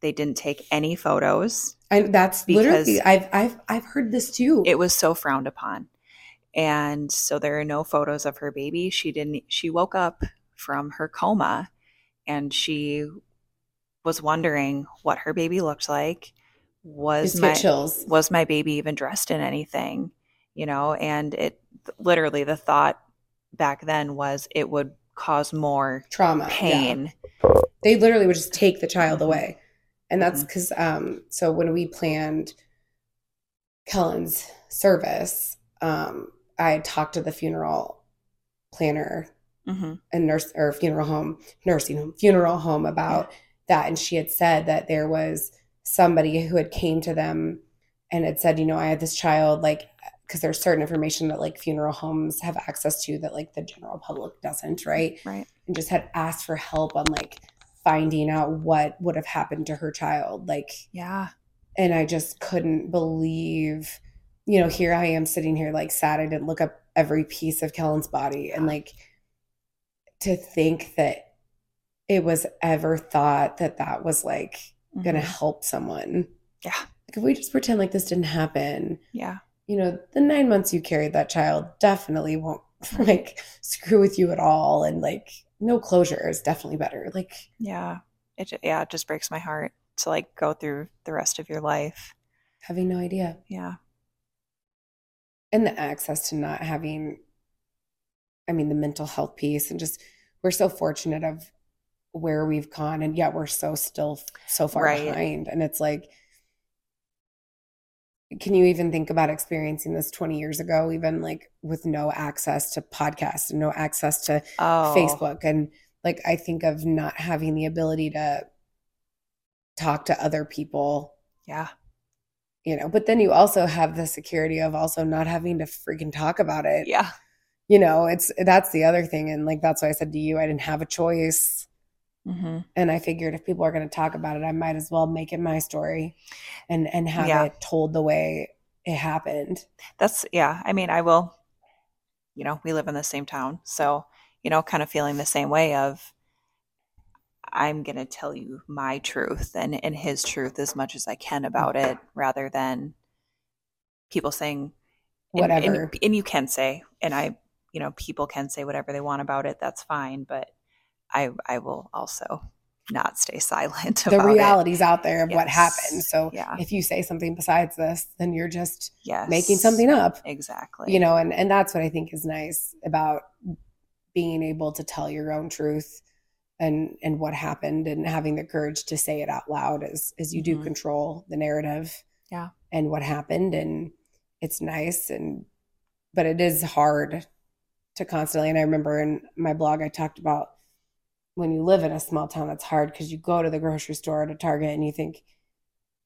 they didn't take any photos And that's Because- literally I've I've I've heard this too. it was so frowned upon and so there are no photos of her baby she didn't she woke up from her coma and she was wondering what her baby looked like was my chills. was my baby even dressed in anything you know and it literally the thought back then was it would cause more Trauma. yeah. pain They literally would just take the child away. And that's because um so when we planned Kellen's service, um, I had talked to the funeral planner hmm and nurse or funeral home, nursing home, funeral home about that. And she had said that there was somebody who had came to them and had said, you know, I had this child, like, because there's certain information that like funeral homes have access to that like the general public doesn't, right? right And just had asked for help on like finding out what would have happened to her child. Like, yeah and I just couldn't believe, you know, here I am sitting here like sad. I didn't look up every piece of Kellen's body and like to think that it was ever thought that that was like going to mm-hmm. help someone. yeah Like if we just pretend like this didn't happen, yeah you know, the nine months you carried that child definitely won't like screw with you at all. And like no closure is definitely better. Like, yeah it yeah it just breaks my heart to like go through the rest of your life having no idea. yeah and the access to not having i mean the mental health piece and just we're so fortunate of where we've gone and yet we're so still so far Right. behind. And it's like can you even think about experiencing this 20 years ago even like with no access to podcasts and no access to oh. Facebook? And like i think of not having the ability to talk to other people. Yeah. You know but then you also have the security of also not having to freaking talk about it. Yeah you know it's that's the other thing and like that's why i said to you i didn't have a choice. Hmm and i figured if people are going to talk about it i might as well make it my story and and have Yeah. it told the way it happened. That's yeah i mean i will you know we live in the same town so you know kind of feeling the same way of i'm going to tell you my truth and and his truth as much as i can about it rather than people saying and- and- whatever. and, you can say and i you know people can say whatever they want about it that's fine but i i will also not stay silent the about reality's out there of what happened. So Yeah. if you say something besides this then you're just it yes. making something up. Exactly. You know and and that's what i think is nice about being able to tell your own truth and and what happened and having the courage to say it out loud as as you do Mhm. control the narrative Yeah. and what happened. And it's nice and but it is hard to constantly and i remember in my blog i talked about when you live in a small town it's hard because you go to the grocery store to target and you think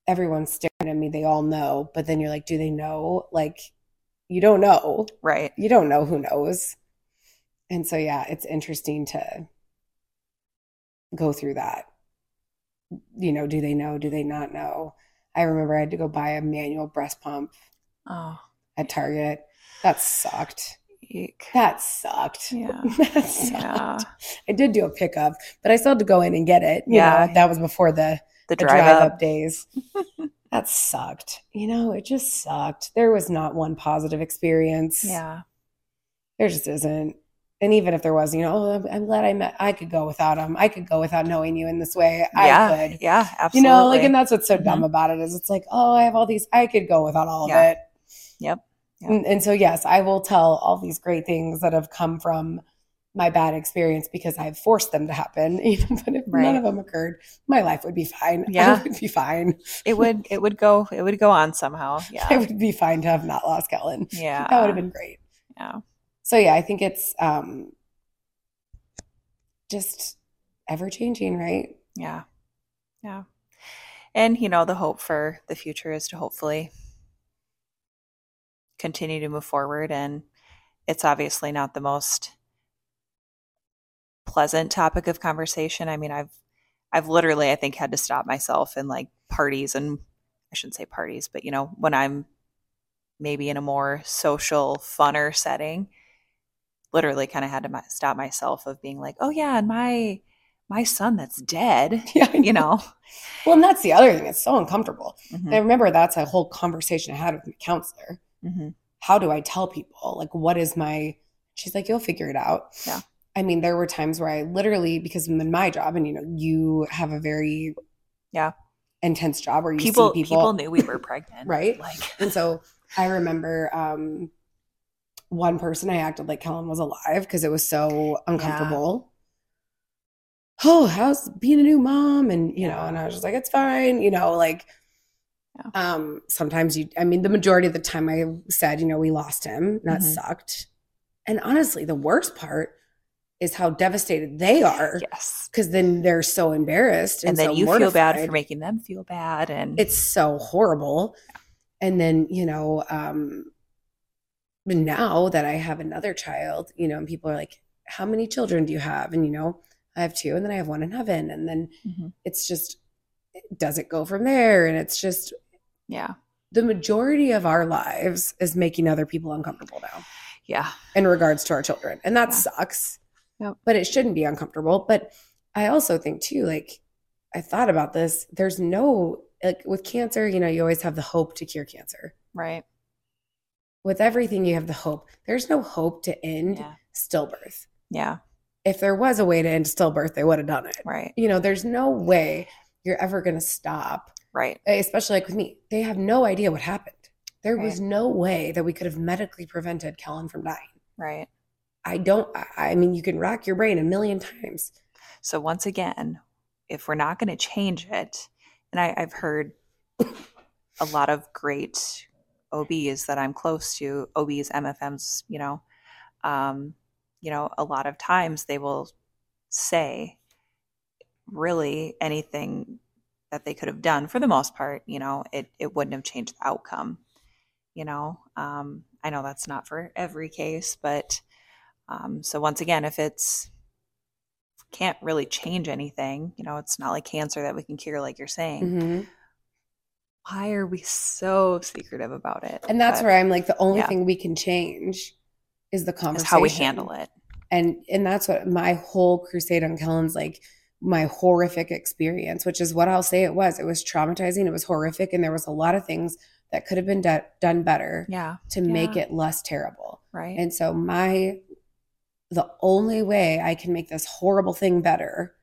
everyone's staring at me they all know but then you're like do they know? Like you don't know. Right. You don't know who knows. And so yeah it's interesting to go through that. You know do they know? Do they not know? I remember i had to go buy a manual breast pump oh. at target. That sucked eek. that sucked yeah that sucked yeah i did do a pickup but i still had to go in and get it you Yeah. know that was before the, the the drive, up up days that sucked you know it just sucked there was not one positive experience yeah There just isn't. And even if there was, you know, oh, I'm, I'm glad I met. I could go without him. I could go without knowing you in this way. I yeah could. yeah You know, like, and that's what's so Mhm. dumb about it is it's like, oh, I have all these. I could go without all Yeah. of it. Yep. And, and so, yes, I will tell all these great things that have come from my bad experience because I've forced them to happen. Even but if none of them occurred, my life would be fine. Yeah. I would be fine. it would it would go it would go on somehow yeah would be fine to have not lost Kellen. yeah That would have been great. yeah so yeah i think it's um just ever changing right yeah yeah and you know the hope for the future is to hopefully continue to move forward and it's obviously not the most pleasant topic of conversation i mean i've i've literally i think had to stop myself in like parties and i shouldn't say parties but you know when i'm maybe in a more social, funner setting, literally kind of had to my, stop myself of being like, oh yeah, and my my son that's dead, Yeah, I you know. Well, and that's the other thing. It's so uncomfortable. Mhm, I remember that's a whole conversation I had with my counselor. Mhm. How do I tell people? Like, what is my. She's like, you'll figure it out. Yeah. I mean, there were times where I literally, because I'm in my job, and you know, you have a very Yeah. intense job where you People, see people People knew we were pregnant, Right. Like, And so I remember um, one person I acted like Kellen was alive because it was so uncomfortable. Oh, how's being a new mom? And you know, and I was just like, it's fine, you know, like um sometimes you I mean the majority of the time I said, you know, we lost him. That Mhm. sucked. And honestly, the worst part is how devastated they are yes. because then they're so embarrassed and, And then so you feel bad for making them feel bad, and it's so horrible and then you know um now that i have another child you know and people are like how many children do you have and you know i have two and then i have one in heaven and then Mhm. it's just does it go from there and it's just yeah, the majority of our lives is making other people uncomfortable now. Yeah, in regards to our children. And that Yeah. sucks. Yep. but it shouldn't be uncomfortable. But i also think too like i thought about this. There's no like with cancer you know you always have the hope to cure cancer. Right, with everything you have the hope. There's no hope to end yeah, stillbirth. Yeah, if there was a way to end stillbirth they would have done it. Right, you know there's no way you're ever going to stop right, especially like with me they have no idea what happened. There was no way that we could have medically prevented kellen from dying. Right. i don't I- i mean you can rack your brain a million times. So once again, if we're not going to change it, and I, I've heard a lot of great OBs that I'm close to, OBs, MFMs, you know, um, you know, a lot of times they will say really anything that they could have done for the most part, you know, it, it wouldn't have changed the outcome. You know, um, I know that's not for every case, but um, so once again, if it's can't really change anything, you know, it's not like cancer that we can cure, like you're saying. Mhm. Why are we so secretive about it? And that's But where I'm like, the only yeah. thing we can change is the conversation. how we handle it. And and that's what my whole crusade on Kellen's like my horrific experience, which is what I'll say it was. It was traumatizing. It was horrific, and there was a lot of things that could have been de- done better Yeah, to make it less terrible. right. And so my the only way I can make this horrible thing better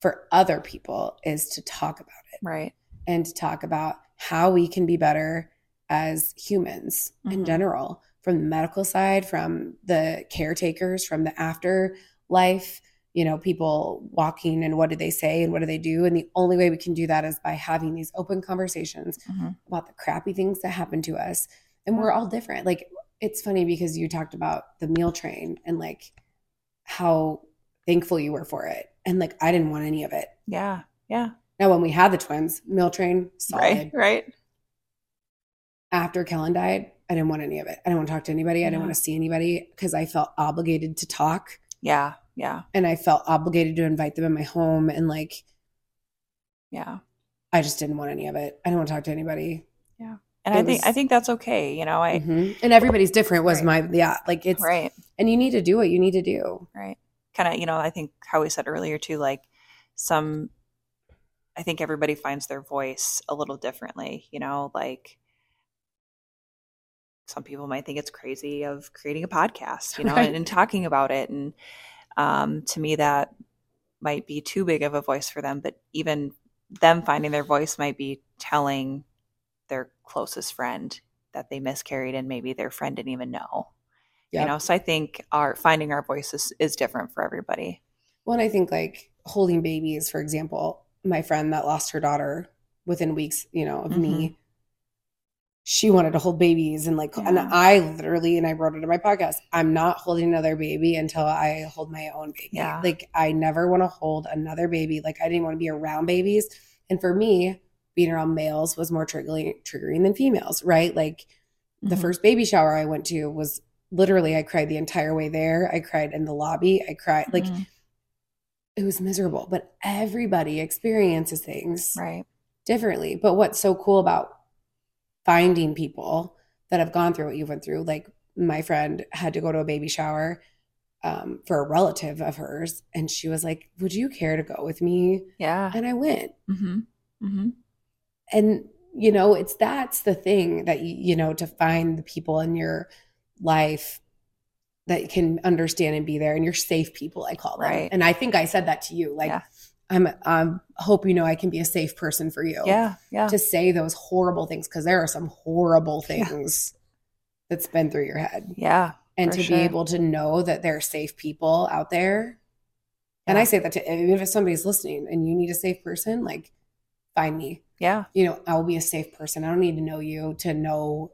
for other people is to talk about it right. and to talk about how we can be better as humans in Mhm. general from the medical side from the caretakers from the afterlife you know people walking and what do they say and what do they do and the only way we can do that is by having these open conversations Mhm. about the crappy things that happen to us and we're all different like it's funny because you talked about the meal train and like how thankful you were for it and like i didn't want any of it Yeah, yeah. now, when we had the twins, meal train, solid. Right, right. After Kellen died, I didn't want any of it. I didn't want to talk to anybody. I didn't Yeah. want to see anybody because I felt obligated to talk Yeah, yeah, and I felt obligated to invite them in my home. And like, yeah. I just didn't want any of it. I didn't want to talk to anybody. Yeah. And It I think I think that's okay. You know, I Mhm. And everybody's different was Right. my, yeah, like it's, right, and you need to do what you need to do. right. Kind of, you know, I think how we said earlier too. Like some, I think everybody finds their voice a little differently. You know, like some people might think it's crazy of creating a podcast, you know, Right. and, and talking about it. And um, to me, that might be too big of a voice for them. But even them finding their voice might be telling their closest friend that they miscarried, and maybe their friend didn't even know. Yep. You know, so I think our finding our voices is different for everybody. Well, I think like holding babies, for example, my friend that lost her daughter within weeks, you know, of me, she wanted to hold babies and like, and I literally, and I wrote it in my podcast, I'm not holding another baby until I hold my own baby. Yeah. Like, I never want to hold another baby. Like, I didn't want to be around babies. And for me, being around males was more triggering, triggering than females, right? Like, the Mhm. first baby shower I went to was literally, I cried the entire way there. I cried in the lobby. I cried, like, Mhm. it was miserable but everybody experiences things right. differently but what's so cool about finding people that have gone through what you went through. Like my friend had to go to a baby shower um, for a relative of hers, and she was like, "Would you care to go with me?" Yeah. And I went. Mm-hmm. Mm-hmm. And you know, it's that's the thing that you you know to find the people in your life that can understand and be there, and you're safe people. I call them. Right. And I think I said that to you. Like, Yeah. I'm um hope you know I can be a safe person for you. Yeah. Yeah. To say those horrible things because there are some horrible Yeah. things that's been through your head yeah. and to sure. be able to know that there are safe people out there. And I say that to even if somebody's listening and you need a safe person, like find me. Yeah. You know, I will be a safe person. I don't need to know you to know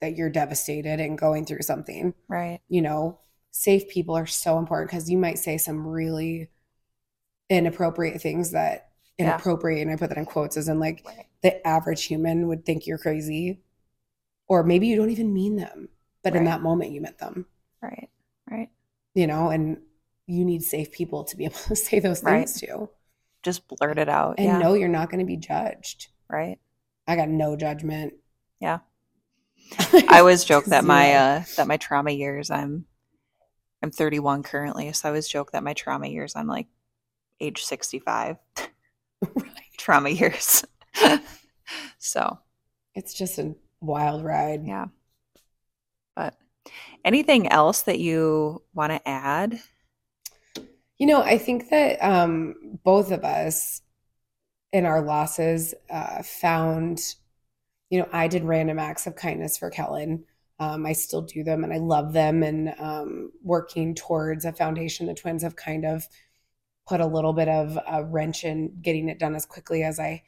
that you're devastated and going through something. Right. You know, safe people are so important because you might say some really inappropriate things that Yeah. inappropriate, and I put that in quotes as in like Right. the average human would think you're crazy. Or maybe you don't even mean them, but in that moment you meant them Right. Right. you know, and you need safe people to be able to say those Right. things to Just blurt it out. and yeah. know you're not going to be judged. Right. I got no judgment. Yeah. I always joke that my uh that my trauma years I'm I'm 31 currently, so I always joke that my trauma years I'm like age 65 Right. trauma years. so, It's just a wild ride. yeah. But anything else that you want to add? You know, I think that um, both of us in our losses uh, found, you know, I did random acts of kindness for Kellen. Um, I still do them and I love them. And um, working towards a foundation, the twins have kind of put a little bit of a wrench in getting it done as quickly as I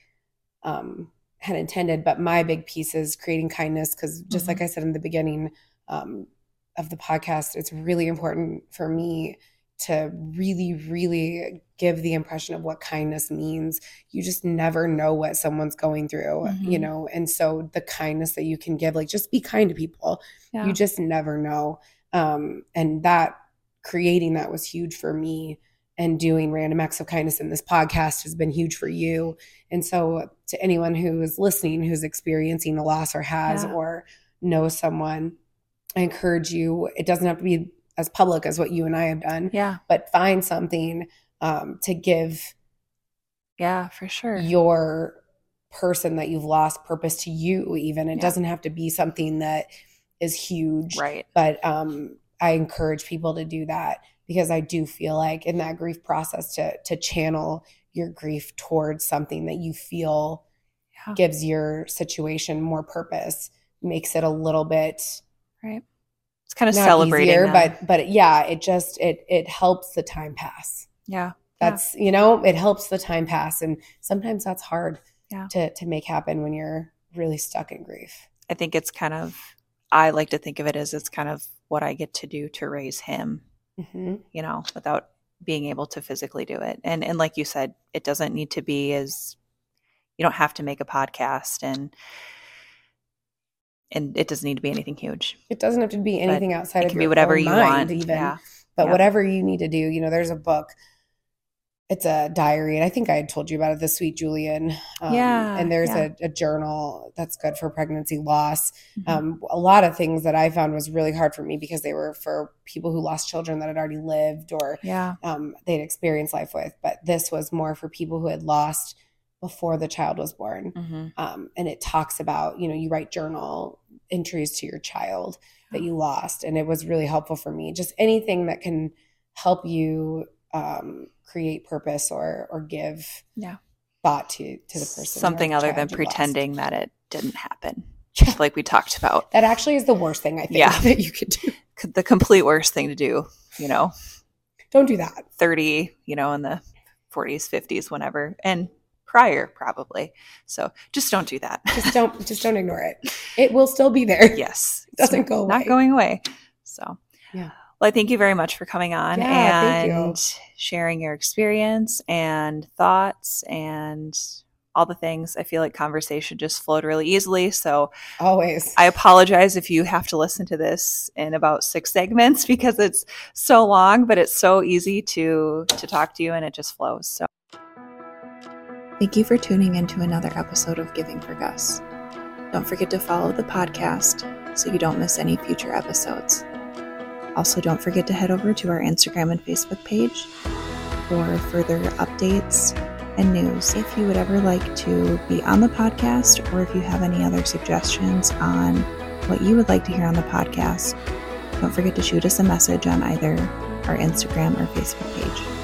um, had intended. But my big piece is creating kindness because, just Mhm. like I said in the beginning um, of the podcast, it's really important for me to really, really give the impression of what kindness means. You just never know what someone's going through, you Mhm. know? And so the kindness that you can give, like just be kind to people. Yeah. You just never know. Um, and that creating that was huge for me. And doing random acts of kindness in this podcast has been huge for you. And so, to anyone who is listening, who's experiencing a loss or has, Yeah. or knows someone, I encourage you, it doesn't have to be as public as what you and I have done, yeah. but find something um, to give Yeah, for sure. your person that you've lost purpose to you, even. It Yeah. doesn't have to be something that is huge, right. but um, I encourage people to do that because I do feel like in that grief process to to channel your grief towards something that you feel Yeah. gives your situation more purpose, makes it a little bit Right. It's kind of celebrating easier, but but yeah, it just it it helps the time pass. yeah. That's you know, it helps the time pass, and sometimes that's hard Yeah. to to make happen when you're really stuck in grief. I think it's kind of I like to think of it as it's kind of what I get to do to raise him, hmm you know, without being able to physically do it. And and like you said, it doesn't need to be as you don't have to make a podcast and and it doesn't need to be anything huge. It doesn't have to be anything outside It of can your be whatever you mind, want. even. Yeah. But Yeah. whatever you need to do, you know, there's a book. It's a diary, and I think I had told you about it. The Sweet Julian, um, Yeah, And there's yeah. a, a journal that's good for pregnancy loss. Mhm. Um, a lot of things that I found was really hard for me because they were for people who lost children that had already lived or yeah. um, they'd experienced life with. But this was more for people who had lost before the child was born. hmm Um, and it talks about, you know, you write journal entries to your child that you lost. And it was really helpful for me. Just anything that can help you um, create purpose or or give Yeah. thought to to the person. Something other than you lost. pretending that it didn't happen. Yeah. Like we talked about. That actually is the worst thing I think Yeah. that you could do. The complete worst thing to do, you know, Don't do that. 30, you know, in the 40s, 50s, whenever, and prior probably. So just don't do that. Just don't just don't ignore it. It will still be there. yes. It doesn't go Not going away. So, Yeah. Well, I thank you very much for coming on Yeah, you. and sharing your experience and thoughts and all the things. I feel like conversation just flowed really easily. So Always. I apologize if you have to listen to this in about six segments because it's so long, but it's so easy to to talk to you and it just flows. So Thank you for tuning into another episode of Giving for Gus. Don't forget to follow the podcast so you don't miss any future episodes. Also, don't forget to head over to our Instagram and Facebook page for further updates and news. If you would ever like to be on the podcast or if you have any other suggestions on what you would like to hear on the podcast, don't forget to shoot us a message on either our Instagram or Facebook page.